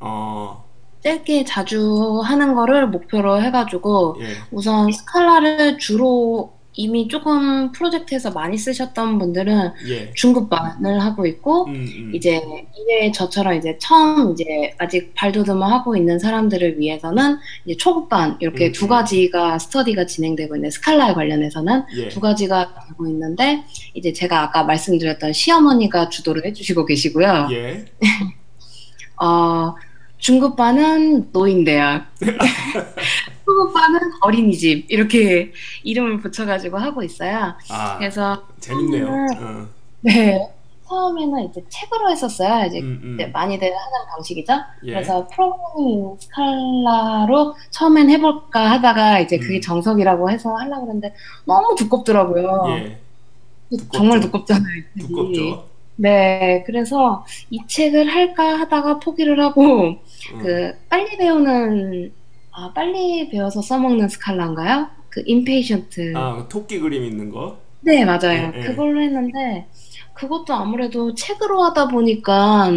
어, 짧게 자주 하는 거를 목표로 해가지고 예, 우선 스칼라를 주로 이미 조금 프로젝트에서 많이 쓰셨던 분들은 예, 중급반을 하고 있고 음, 음, 이제 이외에 저처럼 이제 처음 이제 아직 발돋움을 하고 있는 사람들을 위해서는 이제 초급반 이렇게 음, 두 음, 가지가 스터디가 진행되고 있는 스칼라에 관련해서는 두 예, 가지가 되고 있는데 이제 제가 아까 말씀드렸던 시어머니가 주도를 해주시고 계시고요. 예, 어, 중급반은 노인대학, 초급반은 어린이집 이렇게 이름을 붙여가지고 하고 있어요. 아, 그래서 재밌네요. 처음에는 어, 네 처음에는 이제 책으로 했었어요. 이제 음, 이제 음, 많이들 하는 방식이죠. 예, 그래서 프로그래밍 스칼라로 처음엔 해볼까 하다가 이제 그게 음, 정석이라고 해서 하려고 그랬는데 너무 두껍더라고요. 예, 정말 두껍죠. 두껍잖아요. 두껍죠. 네, 그래서 이 책을 할까 하다가 포기를 하고 어, 그 빨리 배우는 아 빨리 배워서 써먹는 스칼라인가요? 그 Impatient. 아, 그 토끼 그림 있는 거. 네, 예, 맞아요. 예, 그걸로 했는데 그것도 아무래도 책으로 하다 보니까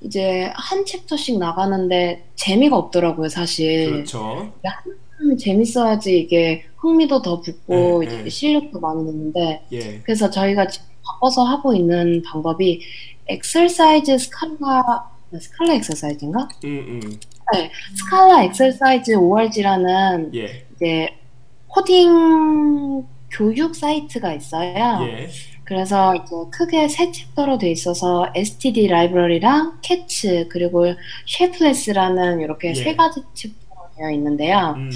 이제 한 chapter씩 나가는데 재미가 없더라고요, 사실. 그렇죠. 한 재밌어야지 이게 흥미도 더 예, 붙고 이제 예, 실력도 많이 느는데 예, 그래서 저희가 지금 바꿔서 하고 있는 방법이 엑셀사이즈 스칼라 스칼라 엑ሰር사이즈인가? 음, 음, 네, Scala exercise ORG라는 예, 이제 코딩 교육 사이트가 있어요. 예, 그래서 이제 크게 세 챕터로 돼 있어서 std 라이브러리랑 Cats 그리고 Shapeless라는 이렇게 세 예, 가지 챕터로 되어 있는데요. 음,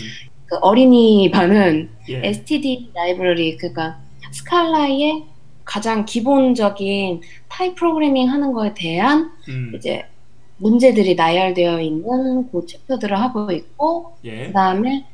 그 어린이 반은 예, std 라이브러리 그러니까 스칼라의 가장 기본적인 타입 프로그래밍 하는 거에 대한 음, 이제 문제들이 나열되어 있는 그 챕터들을 하고 있고 예, 그다음에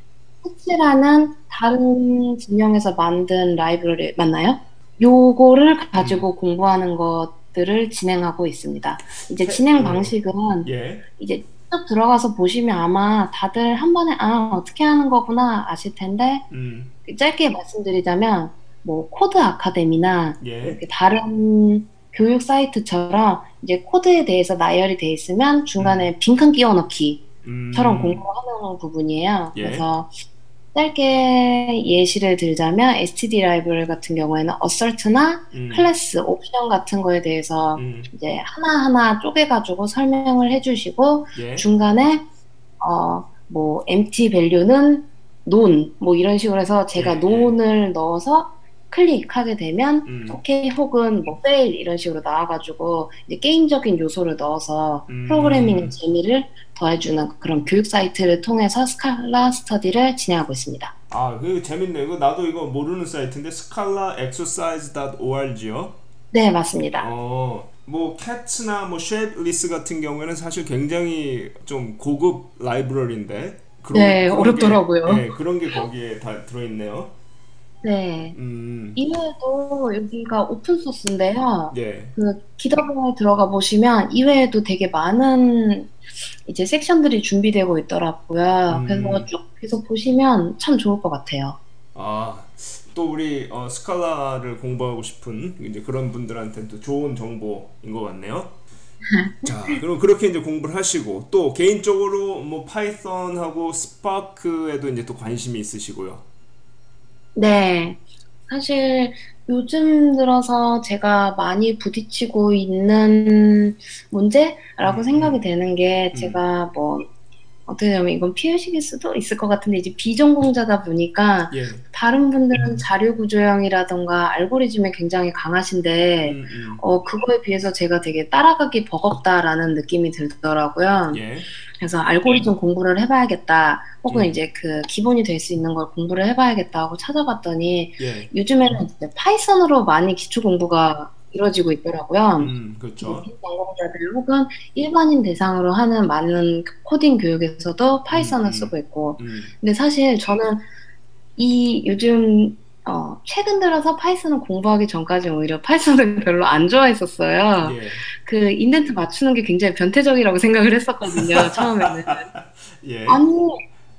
패치라는 다른 진영에서 만든 라이브러리 맞나요? 요거를 음, 가지고 공부하는 것들을 진행하고 있습니다. 이제 채, 진행 어, 방식은 예, 이제 직접 들어가서 보시면 아마 다들 한 번에 아 어떻게 하는 거구나 아실 텐데 음, 짧게 말씀드리자면 뭐 Codecademy나 예, 이렇게 다른 교육 사이트처럼 이제 코드에 대해서 나열이 돼 있으면 음, 중간에 빈칸 끼워 넣기처럼 음, 공부하는 부분이에요. 예, 그래서 짧게 예시를 들자면 std 라이브러리 같은 경우에는 assert나 음, 클래스, 옵션 같은 거에 대해서 음, 이제 하나하나 쪼개가지고 설명을 해주시고 예, 중간에 어, 뭐 empty value는 none 뭐 이런 식으로 해서 제가 예, 예, none을 넣어서 클릭하게 되면 음, 오케이 혹은 뭐 fail 이런 식으로 나와가지고 이제 게임적인 요소를 넣어서 프로그래밍의 음, 재미를 더해주는 그런 교육 사이트를 통해서 스칼라 스터디를 진행하고 있습니다. 아, 그 재밌네. 이거 나도 이거 모르는 사이트인데 scalaexercise.org요. 네, 맞습니다. 어, 뭐 cat나 뭐 shapeless 같은 경우에는 사실 굉장히 좀 고급 라이브러리인데 그런 네, 그런 게 어렵더라고요. 예, 그런 게 거기에 다 들어있네요. 네. 음, 이외에도 여기가 open source인데요. 예, 그 GitHub에 들어가 보시면 이외에도 되게 많은 이제 섹션들이 준비되고 있더라고요. 그래서 음, 쭉 계속 보시면 참 좋을 것 같아요. 아, 또 우리 어, 스칼라를 공부하고 싶은 이제 그런 분들한테는 또 좋은 정보인 것 같네요. 자, 그럼 그렇게 이제 공부를 하시고 또 개인적으로 뭐 Python하고 Spark에도 이제 또 관심이 있으시고요. 네. 사실 요즘 들어서 제가 많이 부딪히고 있는 문제라고 음, 생각이 음, 되는 게 음, 제가 뭐 어떻게 보면 이건 피해식일 수도 있을 것 같은데 이제 비전공자다 보니까 예. 다른 분들은 자료 구조형이라던가 알고리즘에 굉장히 강하신데 음, 음. 어 그거에 비해서 제가 되게 따라가기 버겁다라는 느낌이 들더라고요. 예. 그래서 알고리즘 공부를 해봐야겠다. 혹은 음. 이제 그 기본이 될 수 있는 걸 공부를 해봐야겠다 하고 찾아봤더니 예. 요즘에는 이제 파이썬으로 많이 기초 공부가 이루어지고 있더라고요. 음, 그렇죠. 비전공자들 혹은 일반인 대상으로 하는 많은 코딩 교육에서도 Python을 음, 음. 쓰고 있고 음. 근데 사실 저는 이 요즘 어, 최근 들어서 Python을 공부하기 전까지 오히려 Python을 별로 안 좋아했었어요. 예. 그 indent 맞추는 게 굉장히 변태적이라고 생각을 했었거든요, 처음에는. 예. 아니,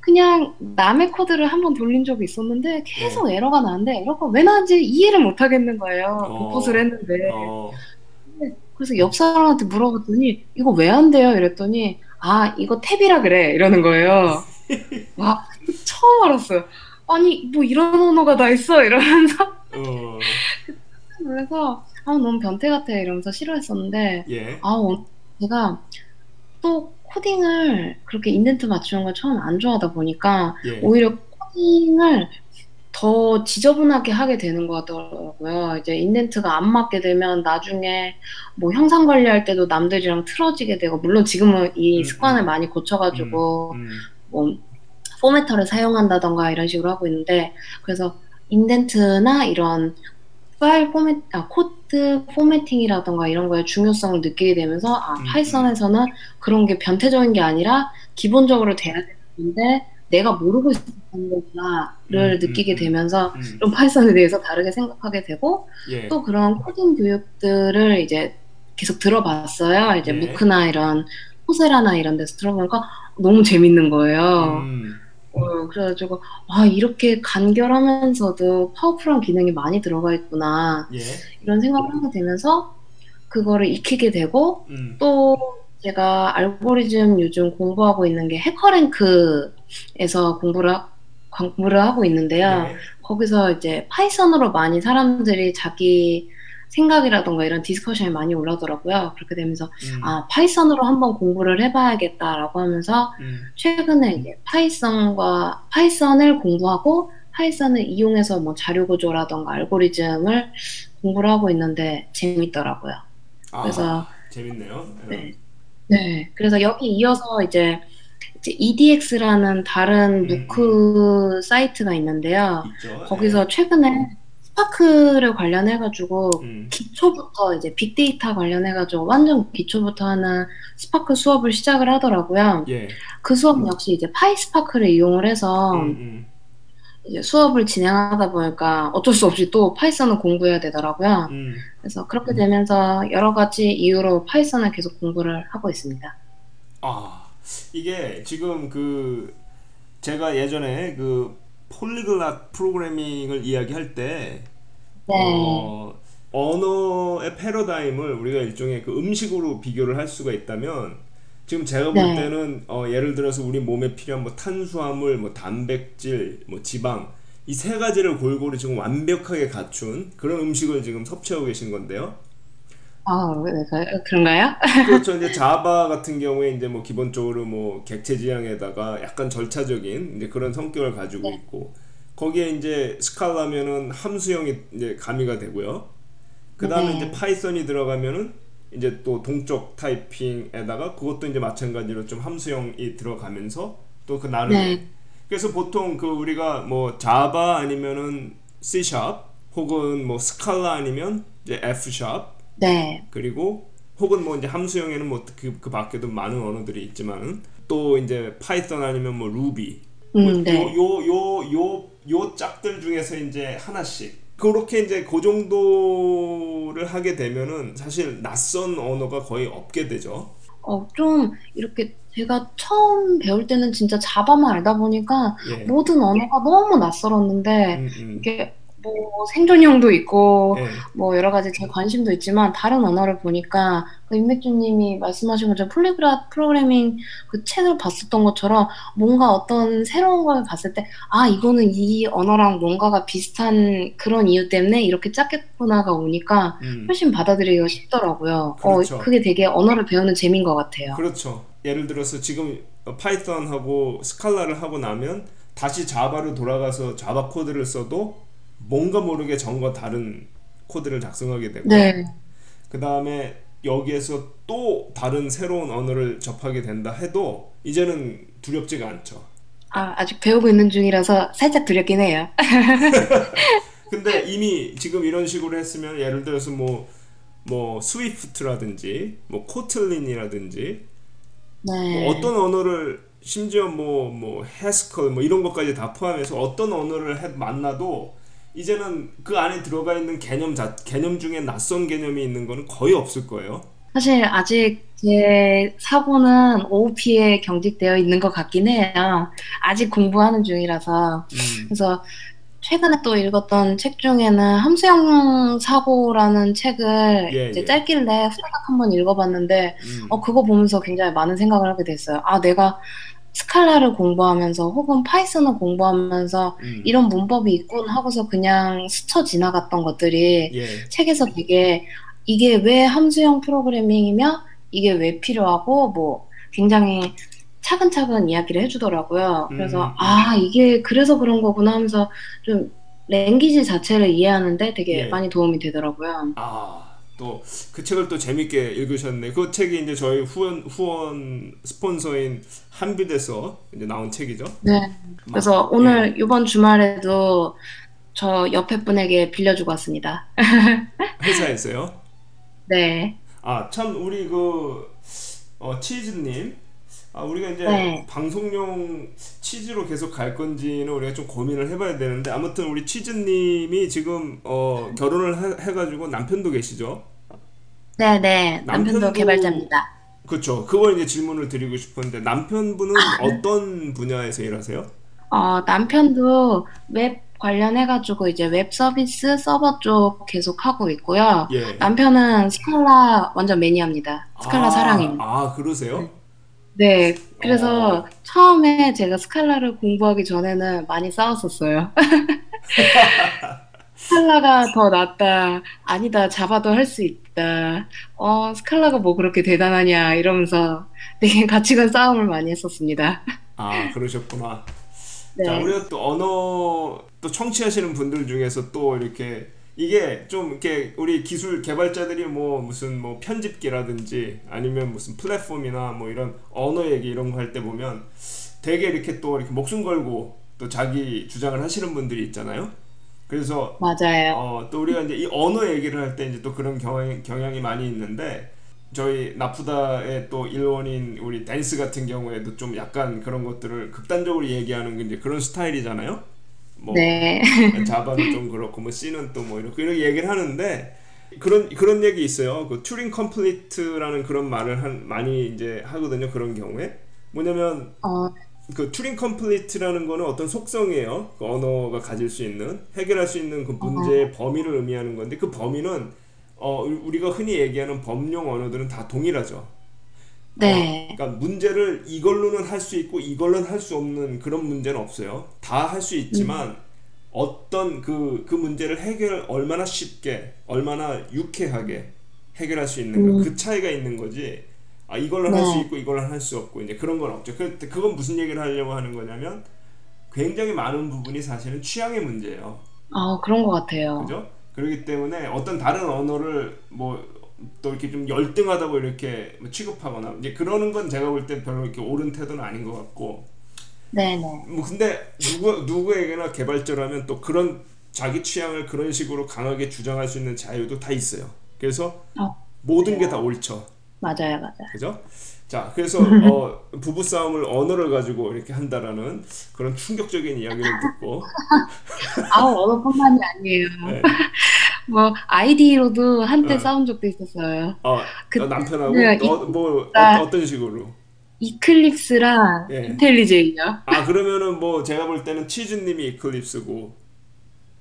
그냥 남의 코드를 한번 돌린 적이 있었는데 계속 에러가 나는데 에러가 왜 나는지 이해를 못 하겠는 거예요. 어. copy를 했는데. 어. 그래서 옆 사람한테 물어봤더니 이거 왜 안 돼요? 이랬더니 아 이거 탭이라 그래 이러는 거예요. 와 처음 알았어요. 아니 뭐 이런 언어가 다 있어 이러면서 어. 그래서 아 너무 변태 같아 이러면서 싫어했었는데 예. 아 오- 제가 또 코딩을 그렇게 인덴트 맞추는 걸 처음 안 좋아하다 보니까 예. 오히려 코딩을 더 지저분하게 하게 되는 것 같더라고요. 이제 인덴트가 안 맞게 되면 나중에 뭐 형상 관리할 때도 남들이랑 틀어지게 되고, 물론 지금은 이 음, 습관을 음. 많이 고쳐가지고, 음. 뭐, formatter를 사용한다던가 이런 식으로 하고 있는데, 그래서 indent나 이런 파일 포맷, 아, 코드 formatting이라던가 이런 거에 중요성을 느끼게 되면서, 아, 음, Python에서는 그런 게 변태적인 게 아니라 기본적으로 돼야 되는데, 내가 모르고 있었던 거구나를 음, 느끼게 음, 음. 되면서 음. 좀 Python에 대해서 다르게 생각하게 되고 예. 또 그런 코딩 교육들을 이제 계속 들어봤어요. 이제 네. MOOC나 이런 Coursera나 이런 데서 들어보니까 너무 재밌는 거예요. 음. 어, 그래가지고 아 이렇게 간결하면서도 powerful한 기능이 많이 들어가 있구나 예. 이런 생각을 하게 되면서 그거를 익히게 되고 음. 또 제가 알고리즘 요즘 공부하고 있는 게 HackerRank에서 공부를 하- 공부를 하고 있는데요. 예. 거기서 이제 Python으로 많이 사람들이 자기 생각이라던가 이런 discussion이 많이 올라오더라고요. 그렇게 되면서 음. 아 Python으로 한번 공부를 해봐야겠다라고 하면서 음. 최근에 이제 Python과 Python을 공부하고 Python을 이용해서 뭐 자료 구조라던가 알고리즘을 공부를 하고 있는데 재밌더라고요. 아, 그래서- 재밌네요. 네. 네. 그래서 여기 이어서 이제, 이제 EDX라는 다른 음, MOOC 사이트가 있는데요. 있죠. 거기서 최근에 Spark를 관련해가지고 예. 음. 기초부터 이제 빅데이터 관련해가지고 완전 기초부터 하는 스파크 수업을 시작을 하더라고요. 예. 그 수업 역시 이제 PySpark를 이용을 해서 음, 음. 이제 수업을 진행하다 보니까 어쩔 수 없이 또 Python을 공부해야 되더라고요. 음. 그래서 그렇게 되면서 여러 가지 이유로 Python을 계속 공부를 하고 있습니다. 아, 이게 지금 그 제가 예전에 그 폴리글랏 프로그래밍을 이야기할 때 네. 어, 언어의 패러다임을 우리가 일종의 그 음식으로 비교를 할 수가 있다면 지금 제가 볼 네. 때는 어, 예를 들어서 우리 몸에 필요한 뭐 탄수화물, 뭐 단백질, 뭐 지방 이 세 가지를 골고루 지금 완벽하게 갖춘 그런 음식을 지금 섭취하고 계신 건데요. 아, 네, 그- 그런가요? 그렇죠. 이제 자바 같은 경우에 이제 뭐 기본적으로 뭐 객체 지향에다가 약간 절차적인 이제 그런 성격을 가지고 네. 있고 거기에 이제 스칼라면은 함수형이 이제 가미가 되고요. 그 다음에 네. 이제 Python이 들어가면은 이제 또 동적 타이핑에다가 그것도 이제 마찬가지로 좀 함수형이 들어가면서 또 그 나름의 네. 그래서 보통 그 우리가 뭐 Java 아니면은 C 샵 혹은 뭐 Scala 아니면 이제 F 샵 네. 그리고 혹은 뭐 이제 함수형에는 뭐그 그 밖에도 많은 언어들이 있지만은 또 이제 Python 아니면 뭐 루비 음, 네. 요 요 요 요 짝들 중에서 이제 하나씩 그렇게 이제 그 정도를 하게 되면은 사실 낯선 언어가 거의 없게 되죠. 어, 좀 이렇게 제가 처음 배울 때는 진짜 자바만 알다 보니까 예. 모든 언어가 너무 낯설었는데 음, 음. 이게 뭐 생존형도 있고 예. 뭐 여러 가지 제 관심도 있지만 다른 언어를 보니까 그 임맥주님이 말씀하신 것처럼 폴리그라 프로그래밍 그 책을 봤었던 것처럼 뭔가 어떤 새로운 걸 봤을 때 아 이거는 이 언어랑 뭔가가 비슷한 그런 이유 때문에 이렇게 짰겠구나가 오니까 음. 훨씬 받아들이기가 쉽더라고요. 그렇죠. 어 그게 되게 언어를 배우는 재미인 것 같아요. 그렇죠. 예를 들어서 지금 어, 파이썬하고 스칼라를 하고 나면 다시 Java로 돌아가서 Java 코드를 써도 뭔가 모르게 전과 다른 코드를 작성하게 되고 네. 그 다음에 여기에서 또 다른 새로운 언어를 접하게 된다 해도 이제는 두렵지가 않죠. 아, 아직 배우고 있는 중이라서 살짝 두렵긴 해요. 근데 이미 지금 이런 식으로 했으면 예를 들어서 뭐, 뭐 스위프트라든지 뭐 코틀린이라든지 네. 뭐 어떤 언어를 심지어 뭐뭐 해스컬 뭐 이런 것까지 다 포함해서 어떤 언어를 해, 만나도 이제는 그 안에 들어가 있는 개념 자 개념 중에 낯선 개념이 있는 거는 거의 없을 거예요. 사실 아직 제 사고는 OOP에 경직되어 있는 것 같긴 해요. 아직 공부하는 중이라서. 음, 그래서 최근에 또 읽었던 책 중에는 함수형 사고라는 책을 예, 이제 예. 짧길래 후다닥 한번 읽어봤는데, 음, 어, 그거 보면서 굉장히 많은 생각을 하게 됐어요. 아, 내가 스칼라를 공부하면서 혹은 파이썬을 공부하면서 음, 이런 문법이 있군 하고서 그냥 스쳐 지나갔던 것들이 예, 책에서 되게 이게 왜 함수형 프로그래밍이며 이게 왜 필요하고 뭐 굉장히 차근차근 이야기를 해주더라고요. 그래서 음. 아 이게 그래서 그런 거구나 하면서 좀 랭귀지 자체를 이해하는데 되게 예. 많이 도움이 되더라고요. 아, 또 그 책을 또 재밌게 읽으셨네. 그 책이 이제 저희 후원 후원 스폰서인 한빛에서 이제 나온 책이죠. 네. 그래서 오늘 이번 주말에도 저 옆에 분에게 빌려주고 왔습니다. 예, 회사에서요. 네. 아, 참 우리 그 어, 치즈님. 아, 우리가 이제 네. 방송용 치즈로 계속 갈 건지는 우리가 좀 고민을 해봐야 되는데 아무튼 우리 치즈님이 지금 어, 결혼을 해, 해가지고 남편도 계시죠? 네네. 남편도 남편도- 개발자입니다. 그렇죠. 그걸 이제 질문을 드리고 싶은데 남편분은 어떤 분야에서 일하세요? 어, 남편도 웹 관련해가지고 이제 웹 서비스 서버 쪽 계속 하고 있고요. 예. 남편은 Scala 완전 매니아입니다. Scala 아, 사랑입니다. 아, 그러세요? 네. 그래서 어. 처음에 제가 스칼라를 공부하기 전에는 많이 싸웠었어요. 스칼라가 더 낫다. 아니다. Java도 할 수 있다. 어, 스칼라가 뭐 그렇게 대단하냐. 이러면서 되게 가치관 싸움을 많이 했었습니다. 아, 그러셨구나. 네. 자, 우리가 또 언어 또 청취하시는 분들 중에서 또 이렇게 이게 좀 이렇게 우리 기술 개발자들이 뭐 무슨 뭐 편집기라든지 아니면 무슨 플랫폼이나 뭐 이런 언어 얘기 이런 거 할 때 보면 되게 이렇게 또 이렇게 목숨 걸고 또 자기 주장을 하시는 분들이 있잖아요. 그래서 맞아요. 어, 또 우리가 이제 이 언어 얘기를 할 때 이제 또 그런 경향, 경향이 많이 있는데 저희 나프다의 또 일원인 우리 댄스 같은 경우에도 좀 약간 그런 것들을 극단적으로 얘기하는 게 이제 그런 스타일이잖아요. 뭐 네. Java는 좀 그렇고 뭐 C는 또 뭐 이렇게 이렇게 얘기를 하는데 그런 그런 얘기 있어요. 그 Turing complete라는 그런 말을 한 많이 이제 하거든요. 그런 경우에 뭐냐면 어, 그 Turing complete라는 거는 어떤 속성이에요. 그 언어가 가질 수 있는 해결할 수 있는 그 문제의 범위를 의미하는 건데 그 범위는 어 우리가 흔히 얘기하는 범용 언어들은 다 동일하죠. 네. 어, 그러니까 문제를 이걸로는 할 수 있고 이걸로는 할 수 없는 그런 문제는 없어요. 다 할 수 있지만 어떤 그, 그 문제를 해결 얼마나 쉽게, 얼마나 유쾌하게 해결할 수 있는가 그 차이가 있는 거지. 아할수 네. 있고 이걸로는 할수 없고 이제 그런 건 없죠. 그 그건 무슨 얘기를 하려고 하는 거냐면 굉장히 많은 부분이 사실은 취향의 문제예요. 아, 그런 것 같아요. 그죠? 그렇기 때문에 어떤 다른 언어를 뭐 또 이렇게 좀 열등하다고 이렇게 뭐 취급하거나 이제 그러는 건 제가 볼 때 별로 이렇게 옳은 태도는 아닌 것 같고 네네. 뭐 근데 누구 누구에게나 개발자라면 또 그런 자기 취향을 그런 식으로 강하게 주장할 수 있는 자유도 다 있어요. 그래서 어. 모든 게 다 옳죠. 맞아요, 맞아요. 그죠? 자, 그래서 어, 부부 싸움을 언어를 가지고 이렇게 한다라는 그런 충격적인 이야기를 듣고 아우, 언어뿐만이 아니에요. 네. 뭐, IDE로도 한때 어. 싸운 적도 있었어요. 어, 그- 남편하고 네, 어, 뭐 아. 어, 어떤 식으로? Eclipse랑 예. IntelliJ요. 아 그러면은 뭐 제가 볼 때는 치즈님이 Eclipse고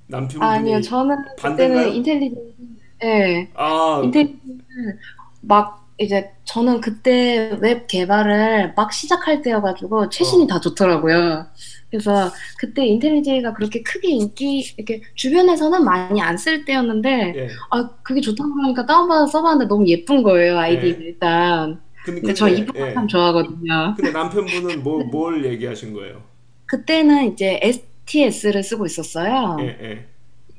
남편분이 아니요, 저는 반대인가요? 그때는 IntelliJ, 네, 아 IntelliJ는 막 이제 저는 그때 웹 개발을 막 시작할 때여가지고 최신이 어. 다 좋더라고요. 그래서 그때 IntelliJ가 그렇게 크게 인기 이렇게 주변에서는 많이 안 쓸 때였는데 예. 아 그게 좋다고 그러니까 다운받아서 써봤는데 너무 예쁜 거예요 IDE 네. 일단 근데 근데 저 이쁜 거 예. 참 좋아하거든요. 근데 남편분은 뭐 뭘 얘기하신 거예요? 그때는 이제 STS를 쓰고 있었어요. 예, 예.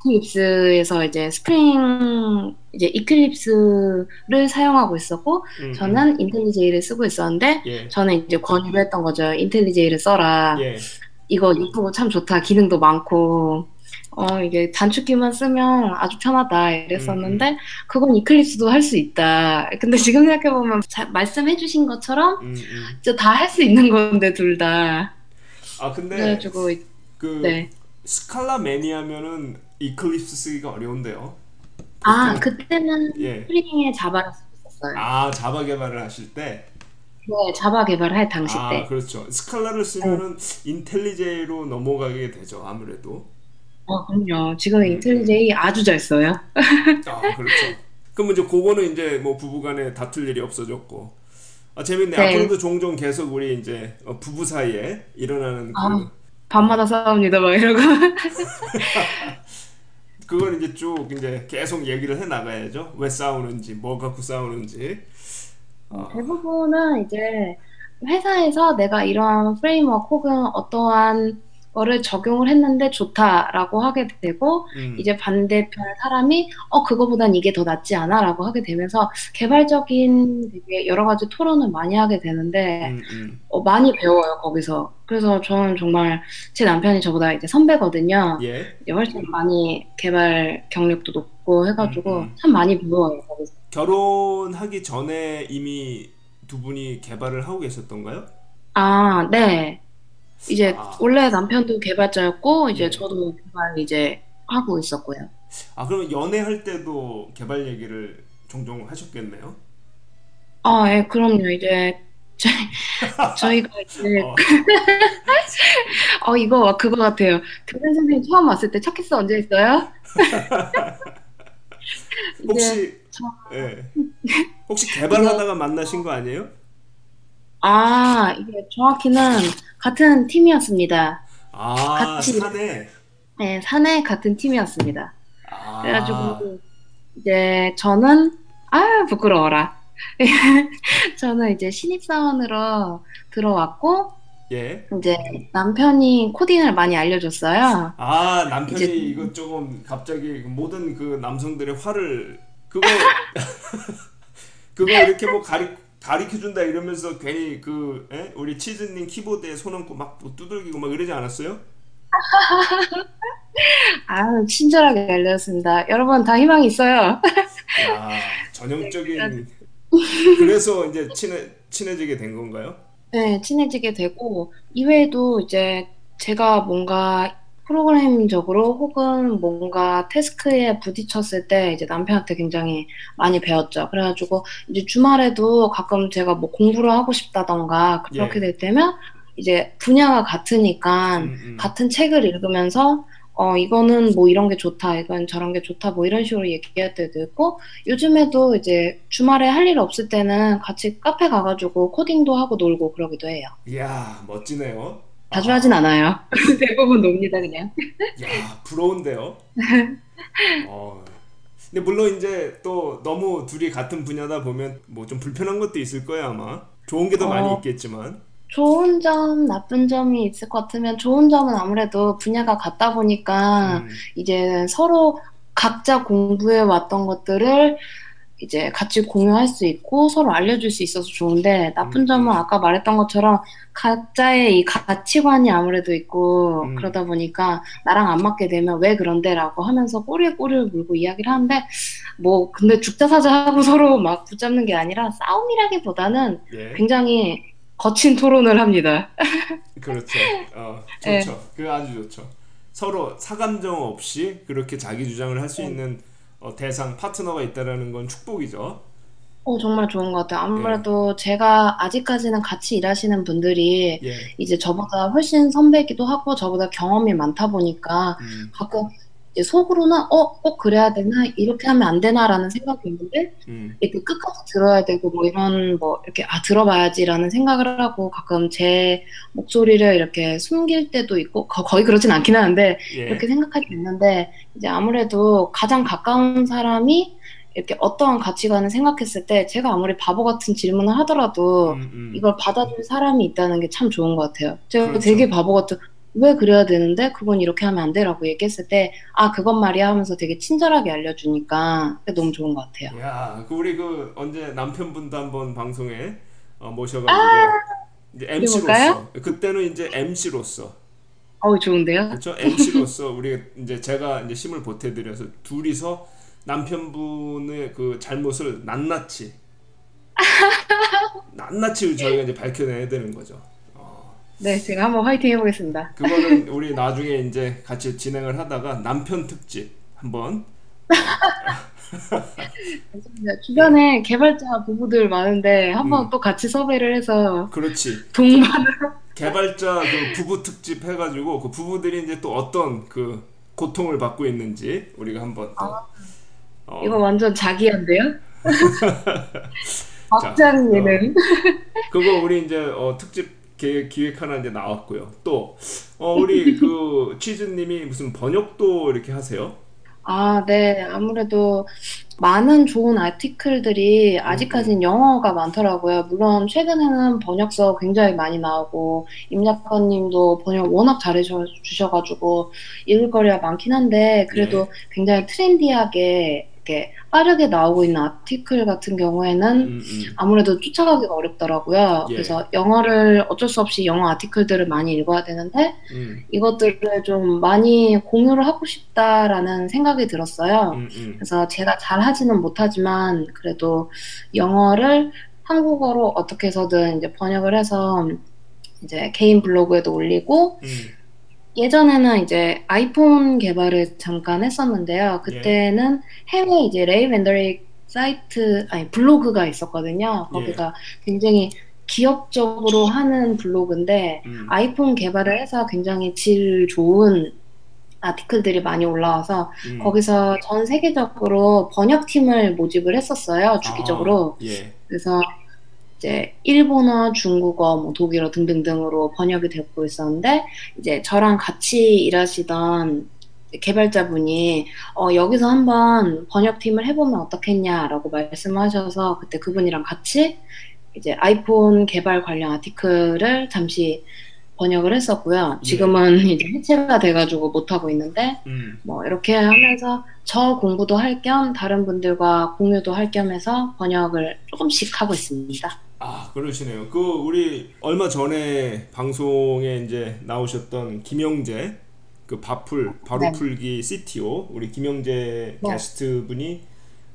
Eclipse에서 이제 스프링 이제 Eclipse를 사용하고 있었고 음, 저는 IntelliJ를 쓰고 있었는데 예. 저는 이제 권유를 했던 거죠. IntelliJ를 써라. 예. 이거 이쁘고 참 좋다. 기능도 많고 어 이게 단축키만 쓰면 아주 편하다 이랬었는데 그건 이클립스도 할 수 있다. 근데 지금 생각해 보면 말씀해주신 것처럼 음, 음. 진짜 다할 수 있는 건데 둘 다. 아, 근데 그래가지고 그 네. 스칼라 매니아면은 이클립스 쓰기가 어려운데요. 아 그때는 예. 스프링에 자바를 있었어요. 아, 자바 개발을 하실 때 네, 자바 개발할 당시 아, 때. 그렇죠. 스칼라를 쓰면은 인텔리제이로 넘어가게 되죠. 아무래도. 어, 그럼요. 지금 음. 인텔리제이 아주 잘 써요. 아, 그렇죠. 그럼 이제 그거는 이제 뭐 부부간에 다툴 일이 없어졌고. 아, 재밌네. 네. 앞으로도 종종 계속 우리 이제 어, 부부 사이에 일어나는 그 아. 밤마다 싸웁니다, 막 이러고. 그걸 이제 쭉 이제 계속 얘기를 해 나가야죠. 왜 싸우는지, 뭐 갖고 싸우는지. 아, 대부분은 이제 회사에서 내가 이러한 프레임워크 혹은 어떠한 거를 적용을 했는데 좋다라고 하게 되고 음, 이제 반대편 사람이 어 그거보단 이게 더 낫지 않아라고 하게 되면서 개발적인 되게 여러 가지 토론을 많이 하게 되는데 음, 음. 어, 많이 배워요 거기서 그래서 저는 정말 제 남편이 저보다 이제 선배거든요 예. 훨씬 많이 개발 경력도 높고 해가지고 음, 음. 참 많이 배워요 거기서 결혼하기 전에 이미 두 분이 개발을 하고 계셨던가요? 아, 네. 이제 아. 원래 남편도 개발자였고 이제 예. 저도 개발 이제 하고 있었고요. 아, 그러면 연애할 때도 개발 얘기를 종종 하셨겠네요. 아, 예, 그럼요. 이제 저희, 저희가 이제 어, 어 이거 그거 같아요. 교장 선생님 처음 왔을 때첫 키스 언제 했어요? 혹시 저- 예. 혹시 개발하다가 만나신 거 아니에요? 아, 이게 정확히는 같은 팀이었습니다. 아, 같이 사내. 네, 사내 같은 팀이었습니다. 아, 그래가지고 이제 저는 아 부끄러워라. 저는 이제 신입사원으로 들어왔고 예. 이제 남편이 코딩을 많이 알려줬어요. 아, 남편이 이제- 이거 조금 갑자기 모든 그 남성들의 화를 그거 그거 이렇게 뭐 가리 가리켜 준다 이러면서 괜히 그 예? 우리 치즈님 키보드에 손 얹고 막뭐 두들기고 막 이러지 않았어요? 아 친절하게 알려줬습니다. 여러분 다 희망이 있어요. 야, 전형적인 그래서 이제 친해 친해지게 된 건가요? 네, 친해지게 되고 이외에도 이제 제가 뭔가 프로그램적으로 혹은 뭔가 태스크에 부딪혔을 때 이제 남편한테 굉장히 많이 배웠죠. 그래가지고 이제 주말에도 가끔 제가 뭐 공부를 하고 싶다던가 그렇게 예. 될 때면 이제 분야가 같으니까 음, 음. 같은 책을 읽으면서 어 이거는 뭐 이런 게 좋다, 이건 저런 게 좋다, 뭐 이런 식으로 얘기할 때도 있고 요즘에도 이제 주말에 할 일 없을 때는 같이 카페 가가지고 코딩도 하고 놀고 그러기도 해요. 이야, 멋지네요. 자주 아, 하진 않아요. 대부분 놉니다 그냥. 야, 부러운데요. 어. 근데 물론 이제 또 너무 둘이 같은 분야다 보면 뭐 좀 불편한 것도 있을 거예요, 아마. 좋은 게 더 많이 어. 있겠지만. 좋은 점, 나쁜 점이 있을 것 같으면 좋은 점은 아무래도 분야가 같다 보니까 음, 이제 서로 각자 공부해 왔던 것들을 이제 같이 공유할 수 있고 서로 알려줄 수 있어서 좋은데 나쁜 음, 점은 음. 아까 말했던 것처럼 각자의 이 가치관이 아무래도 있고 음. 그러다 보니까 나랑 안 맞게 되면 왜 그런데라고 하면서 꼬리에 꼬리를 물고 이야기를 하는데 뭐 근데 죽자 사자 하고 서로 막 붙잡는 게 아니라 싸움이라기보다는 예. 굉장히 거친 토론을 합니다. 그렇죠. 어, 네. 좋죠. 그거 아주 좋죠. 서로 사감정 없이 그렇게 자기 주장을 할수 네. 있는 어, 대상 파트너가 있다라는 건 축복이죠. 어, 정말 좋은 것 같아요. 아무래도 제가 아직까지는 같이 일하시는 분들이 예. 이제 저보다 훨씬 선배이기도 하고 저보다 경험이 많다 보니까 음, 가끔 이제 속으로는 어, 꼭 그래야 되나? 이렇게 하면 안 되나라는 생각이 있는데 음, 이렇게 끝까지 들어야 되고 뭐 이런 뭐 이렇게 아 들어봐야지라는 생각을 하고 가끔 제 목소리를 이렇게 숨길 때도 있고 거, 거의 그렇진 않긴 하는데 예. 이렇게 생각할 때 있는데 이제 아무래도 가장 가까운 사람이 이렇게 어떠한 가치관을 생각했을 때 제가 아무리 바보 같은 질문을 하더라도 음, 음. 이걸 받아줄 사람이 있다는 게 참 좋은 것 같아요. 제가 그렇죠. 되게 바보 같은 왜 그래야 되는데 그건 이렇게 하면 안 돼라고 얘기했을 때 아 그건 말이야 하면서 되게 친절하게 알려주니까 너무 좋은 것 같아요. 야, 그 우리 그 언제 남편분도 한번 방송에 어, 모셔가지고 이제 그래볼까요? MC로서 그때는 이제 MC로서 어우 좋은데요? 그렇죠? MC로서 우리 이제 제가 이제 힘을 보태드려서 둘이서 남편분의 그 잘못을 낱낱이 낱낱이 저희가 이제 밝혀내야 되는 거죠. 어, 네 제가 한번 화이팅 해보겠습니다. 그거는 우리 나중에 이제 같이 진행을 하다가 남편 특집 한번. 주변에 개발자 부부들 많은데 한번 음. 또 같이 섭외를 해서 그렇지 동반을 개발자 그 부부 특집 해가지고 그 부부들이 이제 또 어떤 그 고통을 받고 있는지 우리가 한번 또 어, 이거 완전 자기한데요? 막장 예능. 그거 우리 이제 어, 특집 계- 기획 하나 이제 나왔고요. 또 어, 우리 그 취즈님이 무슨 번역도 이렇게 하세요? 아, 네. 아무래도 많은 좋은 아티클들이 음, 아직까진 영어가 많더라고요. 물론 최근에는 번역서 굉장히 많이 나오고 임 작가님도 번역 워낙 잘해 주셔가지고 읽을 거리가 많긴 한데 그래도 예. 굉장히 트렌디하게 이렇게 빠르게 나오고 있는 아티클 같은 경우에는 음, 음. 아무래도 쫓아가기가 어렵더라고요. 예. 그래서 영어를 어쩔 수 없이 영어 아티클들을 많이 읽어야 되는데 음, 이것들을 좀 많이 공유를 하고 싶다라는 생각이 들었어요. 음, 음. 그래서 제가 잘 하지는 못하지만 그래도 영어를 한국어로 어떻게 해서든 이제 번역을 해서 이제 개인 블로그에도 올리고 음. 예전에는 이제 아이폰 개발을 잠깐 했었는데요. 그때는 해외 이제 레이 벤더릭 사이트 아니 블로그가 있었거든요. 거기가 굉장히 기업적으로 하는 블로그인데 음. 아이폰 개발을 해서 굉장히 질 좋은 아티클들이 많이 올라와서 음. 거기서 전 세계적으로 번역팀을 모집을 했었어요, 주기적으로. 아, 예. 그래서 이제 일본어, 중국어, 뭐 독일어 등등등으로 번역이 되고 있었는데 이제 저랑 같이 일하시던 개발자분이 어, 여기서 한번 번역팀을 해보면 어떻겠냐라고 말씀하셔서 그때 그분이랑 같이 이제 아이폰 개발 관련 아티클을 잠시 번역을 했었고요. 지금은 이제 해체가 돼가지고 못하고 있는데 음. 뭐 이렇게 하면서 저 공부도 할 겸 다른 분들과 공유도 할 겸 해서 번역을 조금씩 하고 있습니다. 아 그러시네요. 그 우리 얼마 전에 방송에 이제 나오셨던 김영재 그 바풀 바로 네. 풀기 CTO 우리 김영재 네. 게스트 분이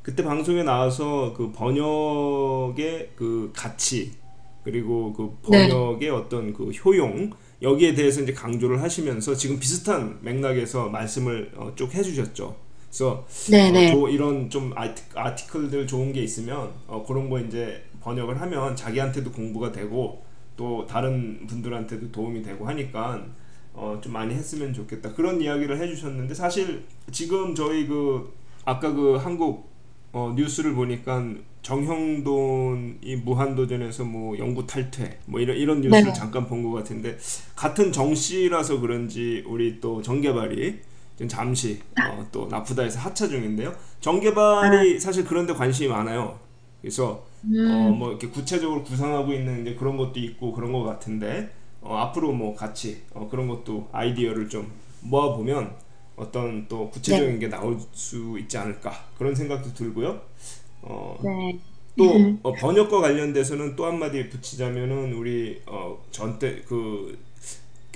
그때 방송에 나와서 그 번역의 그 가치 그리고 그 네. 번역의 어떤 그 효용 여기에 대해서 이제 강조를 하시면서 지금 비슷한 맥락에서 말씀을 어, 쭉 해주셨죠. 그래서 네네. 어, 조- 이런 좀 아티, 아티 클들 좋은 게 있으면 어, 그런 거 이제 번역을 하면 자기한테도 공부가 되고 또 다른 분들한테도 도움이 되고 하니까 어, 좀 많이 했으면 좋겠다 그런 이야기를 해주셨는데 사실 지금 저희 그 아까 그 한국 어, 뉴스를 보니까 정형돈이 무한도전에서 뭐 영구 탈퇴 뭐 이런 이런 뉴스를 네네. 잠깐 본 것 같은데 같은 정 씨라서 그런지 우리 또 정개발이 지금 잠시 어, 또 나쁘다해서 하차 중인데요. 정개발이 사실 그런데 관심이 많아요. 그래서 어, 뭐 이렇게 구체적으로 구상하고 있는 이제 그런 것도 있고 그런 것 같은데 어, 앞으로 뭐 같이 어, 그런 것도 아이디어를 좀 모아 보면 어떤 또 구체적인 게 나올 수 있지 않을까 그런 생각도 들고요. 어, 네. 또 어, 번역과 관련돼서는 또 한마디 붙이자면은 우리 어, 전때 그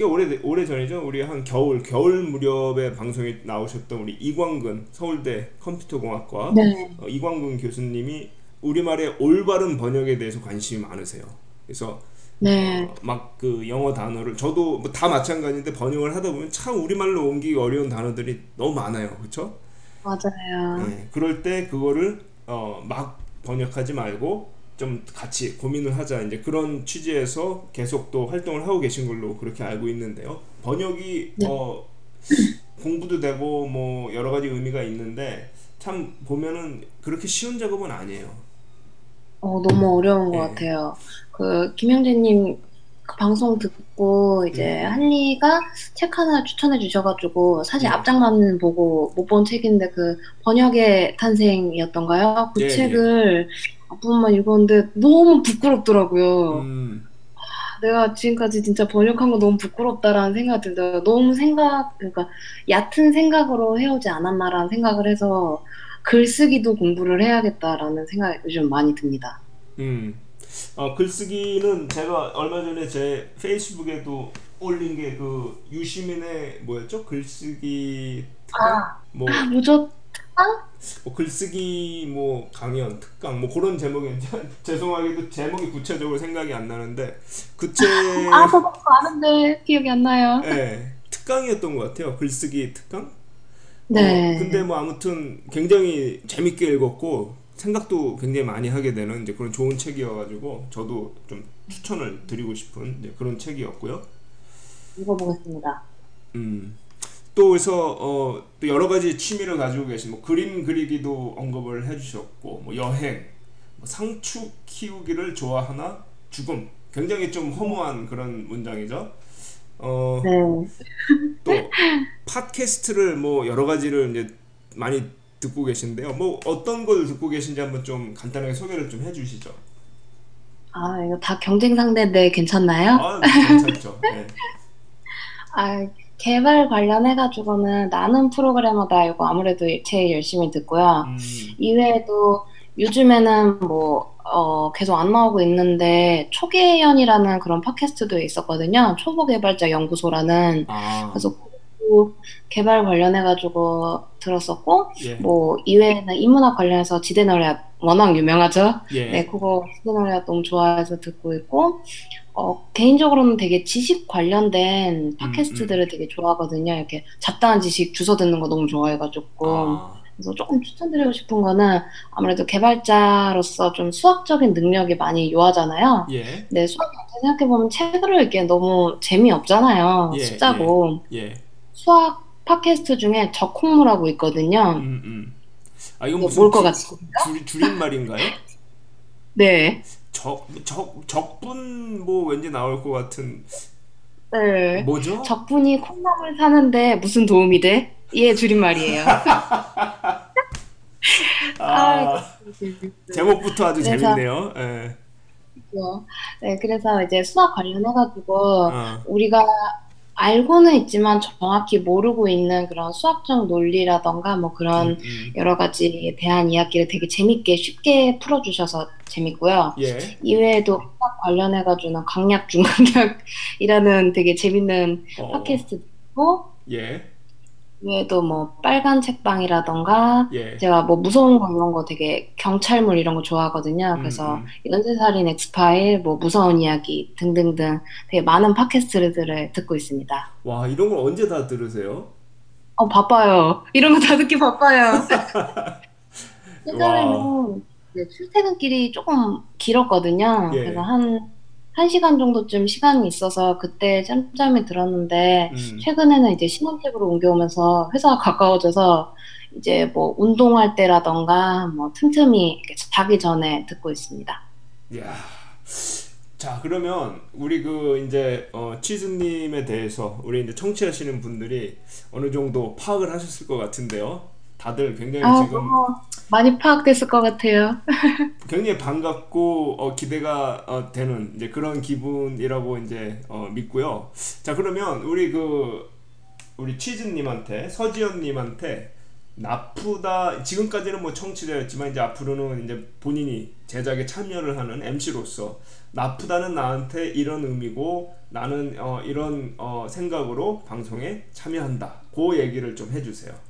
꽤 오래 오래 전이죠. 우리 한 겨울 겨울 무렵에 방송에 나오셨던 우리 이광근 서울대 컴퓨터공학과 네. 어, 이광근 교수님이 우리말의 올바른 번역에 대해서 관심이 많으세요. 그래서 네. 막그 영어 단어를 저도 뭐 다 마찬가지인데 번역을 하다 보면 참 우리말로 옮기기 어려운 단어들이 너무 많아요. 그렇죠? 맞아요. 네, 그럴 때 그거를 어, 막 번역하지 말고 좀 같이 고민을 하자 이제 그런 취지에서 계속 또 활동을 하고 계신 걸로 그렇게 알고 있는데요. 번역이 네. 어, 공부도 되고 뭐 여러 가지 의미가 있는데 참 보면은 그렇게 쉬운 작업은 아니에요. 어, 너무 어려운 것 네. 같아요. 그, 김영재님 그 방송 듣고 이제 음, 한리가 책 하나 추천해 주셔가지고 사실 예, 앞장만 보고 못 본 책인데 그 번역의 탄생이었던가요? 예, 그 예. 책을 앞부분만 읽었는데 너무 부끄럽더라고요. 음, 내가 지금까지 진짜 번역한 거 너무 부끄럽다라는 생각이 들더라고요. 너무 생각, 그러니까 얕은 생각으로 해오지 않았나라는 생각을 해서 글쓰기도 공부를 해야겠다라는 생각이 요즘 많이 듭니다. 음. 어, 글쓰기는 제가 얼마 전에 제 페이스북에도 올린 게 그 유시민의 뭐였죠? 글쓰기 특강? 아, 아, 뭐, 뭐죠? 뭐 글쓰기 뭐 강연 특강 뭐 그런 제목인지 죄송하게도 제목이 구체적으로 생각이 안 나는데 그 책 아, 저도 그거 아는데 기억이 안 나요. 예, 특강이었던 것 같아요. 글쓰기 특강? 어, 근데 네. 뭐 아무튼 굉장히 재밌게 읽었고 생각도 굉장히 많이 하게 되는 이제 그런 좋은 책이어가지고 저도 좀 추천을 드리고 싶은 그런 책이었고요. 읽어보겠습니다. 음. 또 그래서 어, 또 여러 가지 취미를 가지고 계신 뭐 그림 그리기도 언급을 해주셨고 뭐 여행, 뭐 상추 키우기를 좋아하나 죽음 굉장히 좀 허무한 그런 문장이죠. 어, 네. 또 팟캐스트를 뭐 여러 가지를 이제 많이 듣고 계신데요. 뭐 어떤 걸 듣고 계신지 한번 좀 간단하게 소개를 좀 해주시죠. 아, 이거 다 경쟁 상대인데 괜찮나요? 아, 괜찮죠. 네. 아, 개발 관련해가지고는 나는 프로그래머다 이거 아무래도 제일 열심히 듣고요. 음, 이외에도 요즘에는 뭐, 어, 계속 안 나오고 있는데 초계연이라는 그런 팟캐스트도 있었거든요. 초보 개발자 연구소라는. 아, 그래서 그 개발 관련해 가지고 들었었고, 예, 뭐, 이외에는 인문학 관련해서 지대노래 워낙 유명하죠. 네, 예, 그거 지대노래 너무 좋아해서 듣고 있고, 어, 개인적으로는 되게 지식 관련된 음, 음, 팟캐스트들을 되게 좋아하거든요. 이렇게 잡다한 지식 주워 듣는 거 너무 좋아해가지고. 아, 그래서 조금 추천드리고 싶은 거는 아무래도 개발자로서 좀 수학적인 능력이 많이 요하잖아요. 예, 근데 수학 자체 생각해 보면 책으로 읽기엔 너무 재미없잖아요. 예, 예, 숫자고. 예, 수학 팟캐스트 중에 적콩무라고 있거든요. 음, 음. 아, 이건 무슨 뭘것 줄, 같습니다. 줄, 줄임말인가요? 네. 적, 적, 적분 뭐 왠지 나올 것 같은 네. 뭐죠? 적분이 콩나물 사는데 무슨 도움이 돼? 예, 줄임말이에요. 아, 아, 제목부터 아주 그래서 재밌네요. 예, 뭐, 네, 그래서 이제 수학 관련해가지고 아, 우리가 알고는 있지만 정확히 모르고 있는 그런 수학적 논리라던가 뭐 음, 그런 음, 여러 가지에 대한 이야기를 되게 재밌게 쉽게 풀어주셔서 재밌고요. 예, 이외에도 수학 관련해가지고는 강약 중강약이라는 되게 재밌는 어, 팟캐스트고 예, 외에도 뭐 빨간 책방이라던가 예, 제가 뭐 무서운 거 이런 거 되게 경찰물 이런 거 좋아하거든요. 음, 그래서 음. 연쇄살인 엑스파일, 뭐 무서운 이야기 등등등 되게 많은 팟캐스트들을 듣고 있습니다. 와, 이런 걸 언제 다 들으세요? 어, 바빠요. 이런 거 다 듣기 바빠요. 와, 예전에는 출퇴근길이 조금 길었거든요. 그래서 예, 한, 한 시간 정도쯤 시간이 있어서 그때 짬짬이 들었는데, 음, 최근에는 이제 신혼집으로 옮겨오면서 회사가 가까워져서 이제 뭐 운동할 때라던가 뭐 틈틈이 자기 전에 듣고 있습니다. 야. 자, 그러면 우리 그 이제 어, 치즈님에 대해서 우리 이제 청취하시는 분들이 어느 정도 파악을 하셨을 것 같은데요. 다들 굉장히 아, 지금 너무 많이 파악됐을 것 같아요. 굉장히 반갑고 어, 기대가 어, 되는 이제 그런 기분이라고 이제 어, 믿고요. 자, 그러면 우리 그 우리 치즈님한테 서지현님한테 나쁘다 지금까지는 뭐 청취자였지만 이제 앞으로는 이제 본인이 제작에 참여를 하는 MC로서 나쁘다는 나한테 이런 의미고 나는 어, 이런 어, 생각으로 방송에 참여한다. 그 얘기를 좀 해주세요.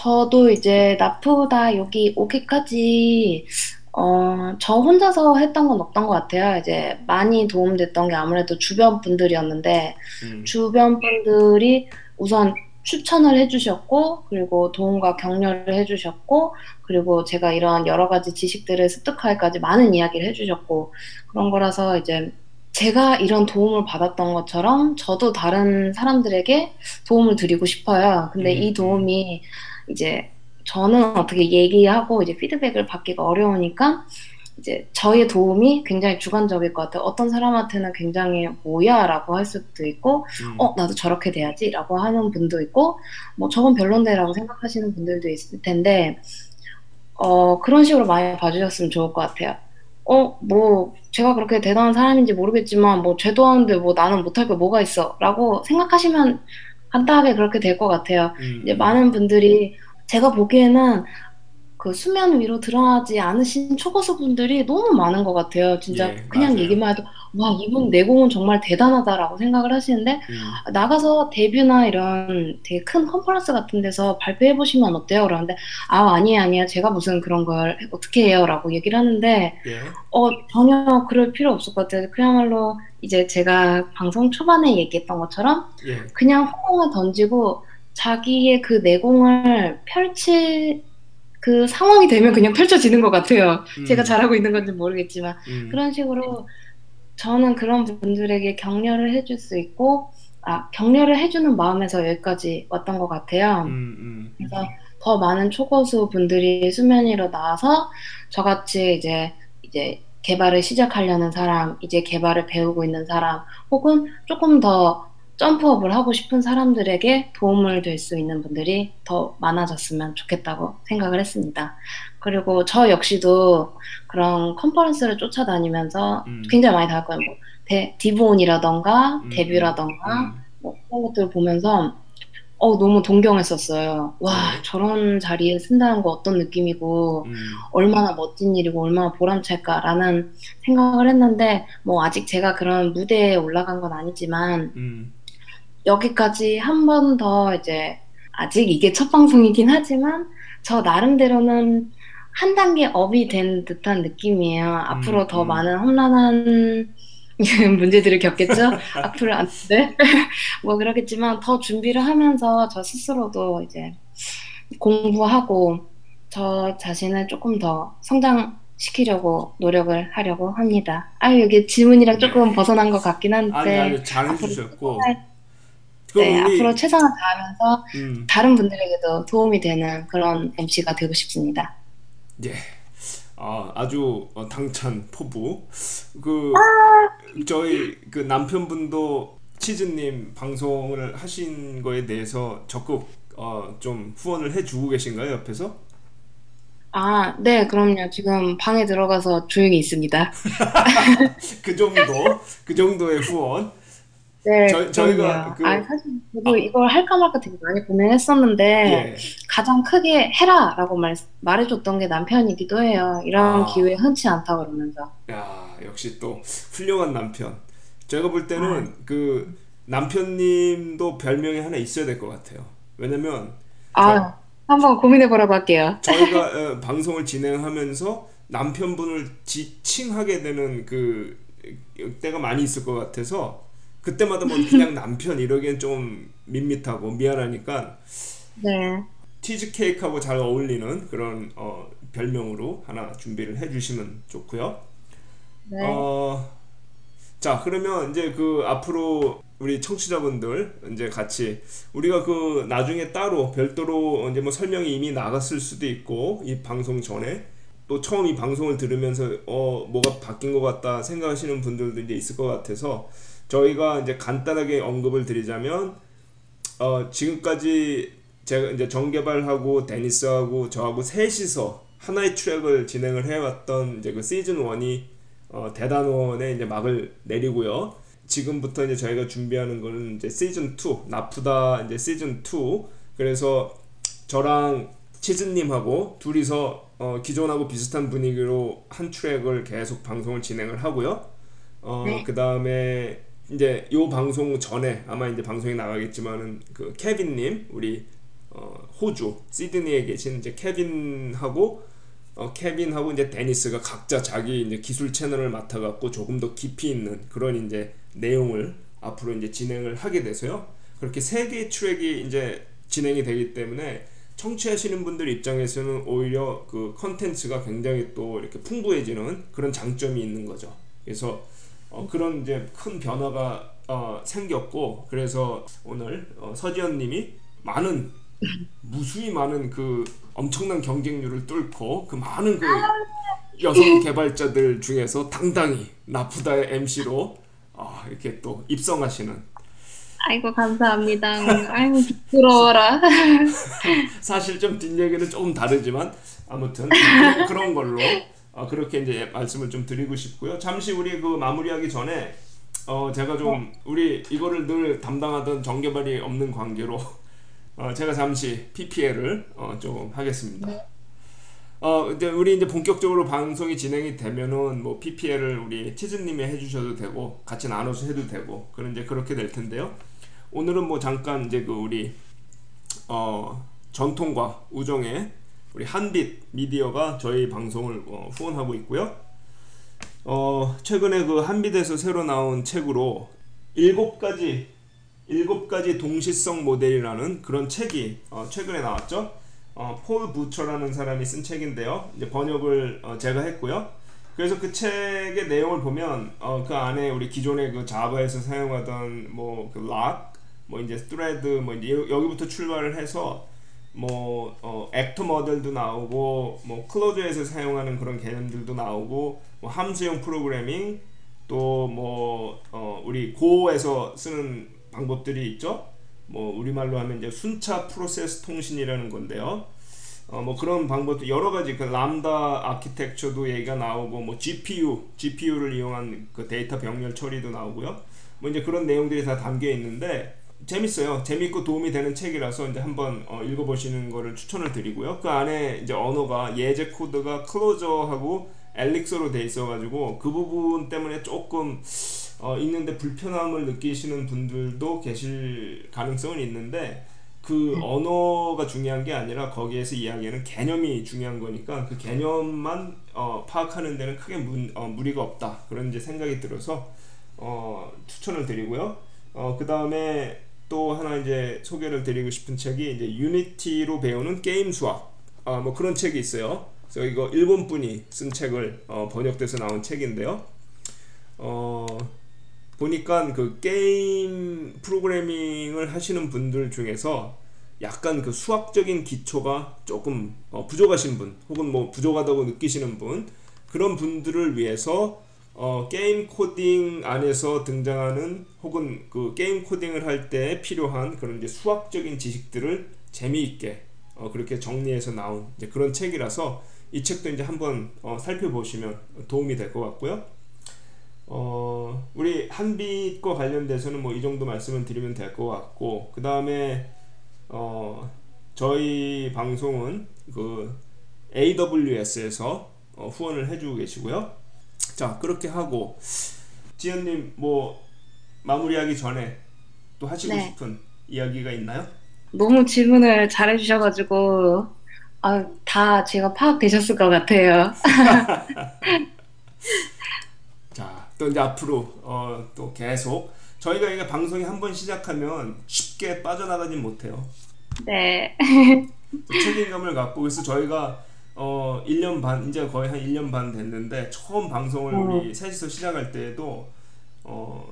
저도 이제 나프다 여기 오기까지 어, 저 혼자서 했던 건 없던 것 같아요. 이제 많이 도움됐던 게 아무래도 주변 분들이었는데, 음, 주변 분들이 우선 추천을 해주셨고, 그리고 도움과 격려를 해주셨고, 그리고 제가 이런 여러 가지 지식들을 습득할까지 많은 이야기를 해주셨고, 그런 거라서 이제 제가 이런 도움을 받았던 것처럼 저도 다른 사람들에게 도움을 드리고 싶어요. 근데 음, 이 음, 도움이 이제 저는 어떻게 얘기하고 이제 피드백을 받기가 어려우니까 이제 저의 도움이 굉장히 주관적일 것 같아요. 어떤 사람한테는 굉장히 뭐야라고 할 수도 있고, 음. 어 나도 저렇게 돼야지라고 하는 분도 있고, 뭐 저건 별론데라고 생각하시는 분들도 있을 텐데, 어 그런 식으로 많이 봐주셨으면 좋을 것 같아요. 어 뭐 제가 그렇게 대단한 사람인지 모르겠지만 뭐 쟤도 하는데 뭐 나는 못할 게 뭐가 있어라고 생각하시면 간단하게 그렇게 될 것 같아요. 음, 이제 음. 많은 분들이 제가 보기에는 그 수면 위로 드러나지 않으신 초고수 분들이 너무 많은 것 같아요. 진짜 예, 그냥 맞아요. 얘기만 해도 와 이분 내공은 정말 대단하다라고 생각을 하시는데 음. 나가서 데뷔나 이런 되게 큰 컨퍼런스 같은 데서 발표해 보시면 어때요? 그러는데 아 아니에요 아니에요 제가 무슨 그런 걸 어떻게 해요라고 얘기를 하는데 예. 어 전혀 그럴 필요 없을 것 같아요. 그야말로 이제 제가 방송 초반에 얘기했던 것처럼 예. 그냥 호공을 던지고 자기의 그 내공을 펼칠 그 상황이 되면 그냥 펼쳐지는 것 같아요. 음. 제가 잘하고 있는 건지 모르겠지만 음. 그런 식으로 저는 그런 분들에게 격려를 해줄 수 있고 아 격려를 해주는 마음에서 여기까지 왔던 것 같아요. 음, 음. 그래서 더 많은 초고수 분들이 수면 위로 나와서 저같이 이제 이제 개발을 시작하려는 사람, 이제 개발을 배우고 있는 사람, 혹은 조금 더 점프업을 하고 싶은 사람들에게 도움을 될 수 있는 분들이 더 많아졌으면 좋겠다고 생각을 했습니다. 그리고 저 역시도 그런 컨퍼런스를 쫓아다니면서 음. 굉장히 많이 다녔거든요. 뭐 데, 디본이라던가 음, 데뷔라던가 음. 뭐 그런 것들 보면서 어 너무 동경했었어요. 와 네. 저런 자리에 쓴다는 거 어떤 느낌이고 음. 얼마나 멋진 일이고 얼마나 보람찰까라는 생각을 했는데 뭐 아직 제가 그런 무대에 올라간 건 아니지만 음. 여기까지 한 번 더 이제 아직 이게 첫 방송이긴 하지만 저 나름대로는 한 단계 업이 된 듯한 느낌이에요. 앞으로 더 음. 많은 험난한 문제들을 겪겠죠. 앞으로 안 돼. 뭐 그러겠지만 더 준비를 하면서 저 스스로도 이제 공부하고 저 자신을 조금 더 성장시키려고 노력을 하려고 합니다. 아 이게 질문이랑 조금 네. 벗어난 것 같긴 한데 아니 아니 잘 해주셨고. 네, 그 럼 우리 앞으로 최선을 다하면서 음. 다른 분들에게도 도움이 되는 그런 MC가 되고 싶습니다. 예. 아, 아주 어, 당찬 포부. 그 저희 그 남편분도 치즈님 방송을 하신 거에 대해서 적극 어, 좀 후원을 해주고 계신가요 옆에서? 아, 네, 그럼요. 지금 방에 들어가서 조용히 있습니다. 그 정도 그 정도의 후원. 네, 저- 저희가. 그- 아, 사실 저도 이걸 할까 말까 되게 많이 고민했었는데 예. 가장 크게 해라라고 말, 말해줬던 게 남편이기도 해요. 이런 아. 기회 흔치 않다 그러면서. 야 역시 또 훌륭한 남편. 제가 볼 때는 아. 그 남편님도 별명이 하나 있어야 될 것 같아요. 왜냐면 아, 한번 고민해 보라고 할게요. 저희가 어, 방송을 진행하면서 남편분을 지칭하게 되는 그 때가 많이 있을 것 같아서 그때마다 뭐 그냥 남편 이러기엔 좀 밋밋하고 미안하니까 네. 치즈 케이크하고 잘 어울리는 그런 어, 별명으로 하나 준비를 해주시면 좋고요. 네. 어, 자 그러면 이제 그 앞으로 우리 청취자분들 이제 같이 우리가 그 나중에 따로 별도로 이제 뭐 설명이 이미 나갔을 수도 있고 이 방송 전에 또 처음 이 방송을 들으면서 어 뭐가 바뀐 것 같다 생각하시는 분들도 이제 있을 것 같아서 저희가 이제 간단하게 언급을 드리자면 어 지금까지 제가 이제 정개발하고 데니스하고 저하고 셋이서 하나의 트랙을 진행을 해왔던 이제 그 시즌 1이 어, 대단원에 이제 막을 내리고요. 지금부터 이제 저희가 준비하는 거는 이제 시즌 2 나쁘다 이제 시즌 2 그래서 저랑 치즈님하고 둘이서 어, 기존하고 비슷한 분위기로 한 트랙을 계속 방송을 진행을 하고요. 어, 네. 그 다음에 이제 요 방송 전에 아마 이제 방송이 나가겠지만은 그 케빈님 우리 어, 호주 시드니에 계신 이제 케빈하고 어, 케빈하고 이제 데니스가 각자 자기 이제 기술 채널을 맡아갖고 조금 더 깊이 있는 그런 이제 내용을 앞으로 이제 진행을 하게 돼서요. 그렇게 세 개의 트랙이 이제 진행이 되기 때문에 청취하시는 분들 입장에서는 오히려 그 컨텐츠가 굉장히 또 이렇게 풍부해지는 그런 장점이 있는 거죠. 그래서 어, 그런 이제 큰 변화가 어, 생겼고 그래서 오늘 어, 서지현님이 많은 무수히 많은 그 엄청난 경쟁률을 뚫고 그 많은 그 여성 개발자들 중에서 당당히 나프다의 MC로 어, 이렇게 또 입성하시는 아이고 감사합니다. 아이고 부끄러워라. 사실 좀 뒷얘기는 조금 다르지만 아무튼 그런 걸로 어, 그렇게 이제 말씀을 좀 드리고 싶고요. 잠시 우리 그 마무리하기 전에 어, 제가 좀 우리 이거를 늘 담당하던 정개발이 없는 관계로 어, 제가 잠시 PPL을 어, 조금 하겠습니다. 어, 이제 우리 이제 본격적으로 방송이 진행이 되면은 뭐 PPL을 우리 치즈님이 해주셔도 되고 같이 나눠서 해도 되고 그런 이제 그렇게 될 텐데요. 오늘은 뭐 잠깐 이제 그 우리 어, 전통과 우정의 우리 한빛 미디어가 저희 방송을 어, 후원하고 있고요. 어, 최근에 그 한빛에서 새로 나온 책으로 일곱 가지 일곱 가지 동시성 모델이라는 그런 책이 어, 최근에 나왔죠. 어, 폴 부처라는 사람이 쓴 책인데요. 이제 번역을 어, 제가 했고요. 그래서 그 책의 내용을 보면 어, 그 안에 우리 기존의 그 자바에서 사용하던 뭐그 락, 뭐 이제 thread, 뭐 이제 여기부터 출발을 해서 뭐 어, actor 모델도 나오고 뭐 Clojure에서 사용하는 그런 개념들도 나오고 뭐 함수형 프로그래밍 또뭐 어, 우리 Go에서 쓰는 방법들이 있죠. 뭐 우리말로 하면 이제 순차 프로세스 통신이라는 건데요. 어, 뭐 그런 방법도 여러 가지 그 람다 아키텍처도 얘기가 나오고 뭐 GPU, GPU를 이용한 그 데이터 병렬 처리도 나오고요. 뭐 이제 그런 내용들이 다 담겨 있는데 재밌어요. 재밌고 도움이 되는 책이라서 이제 한번 어, 읽어보시는 거를 추천을 드리고요. 그 안에 이제 언어가 예제 코드가 클로저하고 엘릭서로 돼 있어가지고 그 부분 때문에 조금 어, 읽는데 불편함을 느끼시는 분들도 계실 가능성은 있는데 그 언어가 중요한 게 아니라 거기에서 이야기하는 개념이 중요한 거니까 그 개념만 어, 파악하는 데는 크게 문, 어, 무리가 없다 그런 이제 생각이 들어서 어, 추천을 드리고요. 어, 그 다음에 또 하나 이제 소개를 드리고 싶은 책이 이제 유니티로 배우는 게임 수학 아, 뭐 그런 책이 있어요. 그래서 이거 일본 분이 쓴 책을 어, 번역돼서 나온 책인데요. 어, 보니까 그 게임 프로그래밍을 하시는 분들 중에서 약간 그 수학적인 기초가 조금 어, 부족하신 분 혹은 뭐 부족하다고 느끼시는 분 그런 분들을 위해서 어, 게임 코딩 안에서 등장하는 혹은 그 게임 코딩을 할 때 필요한 그런 이제 수학적인 지식들을 재미있게 어, 그렇게 정리해서 나온 이제 그런 책이라서 이 책도 이제 한번 어, 살펴보시면 도움이 될 것 같고요. 어, 우리 한빛과 관련돼서는 뭐 이 정도 말씀을 드리면 될 것 같고 그 다음에 어, 저희 방송은 그 AWS에서 어, 후원을 해주고 계시고요. 자 그렇게 하고 지연님 뭐 마무리하기 전에 또 하시고 네. 싶은 이야기가 있나요? 너무 질문을 잘 해주셔가지고 아, 다 제가 파악되셨을 것 같아요. 자, 또 이제 앞으로 어, 또 계속 저희가 이게 방송이 한 번 시작하면 쉽게 빠져나가진 못해요. 네. 책임감을 갖고 그래서 저희가 어 1년 반 이제 거의 한 1년 반 됐는데 처음 방송을 어. 우리 셋이서 시작할 때에도 어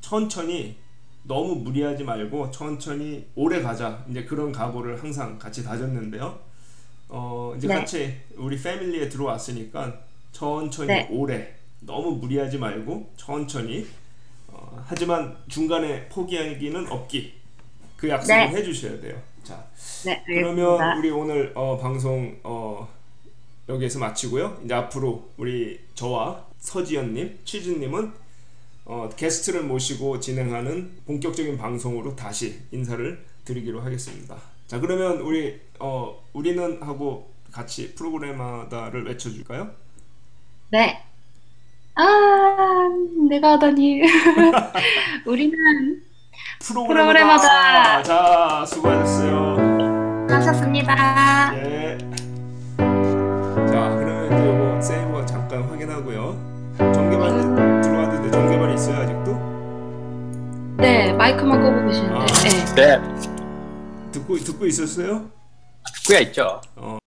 천천히 너무 무리하지 말고 천천히 오래 가자 이제 그런 각오를 항상 같이 다졌는데요. 어 이제 네. 같이 우리 패밀리에 들어왔으니까 천천히 네. 오래 너무 무리하지 말고 천천히 어, 하지만 중간에 포기하기는 없기 그 약속을 네. 해주셔야 돼요. 자 네, 그러면. 우리 오늘 어, 방송 어, 여기에서 마치고요. 이제 앞으로 우리 저와 서지연님, 취준님은 어, 게스트를 모시고 진행하는 본격적인 방송으로 다시 인사를 드리기로 하겠습니다. 자 그러면 우리 어, 우리는 하고 같이 프로그램마다를 외쳐줄까요? 네. 아, 내가 하다니. 우리는 프로그램마다. 자 수고하셨어요. 하셨습니다. 예. 자, 그러면 이제 요거 세이버 잠깐 확인하고요. 정개발 들어와도 돼. 정개발이 있어요 아직도? 네, 마이크만 끄고 계시는데. 아. 네. 네, 듣고 듣고 있었어요? 듣고야 있죠. 어.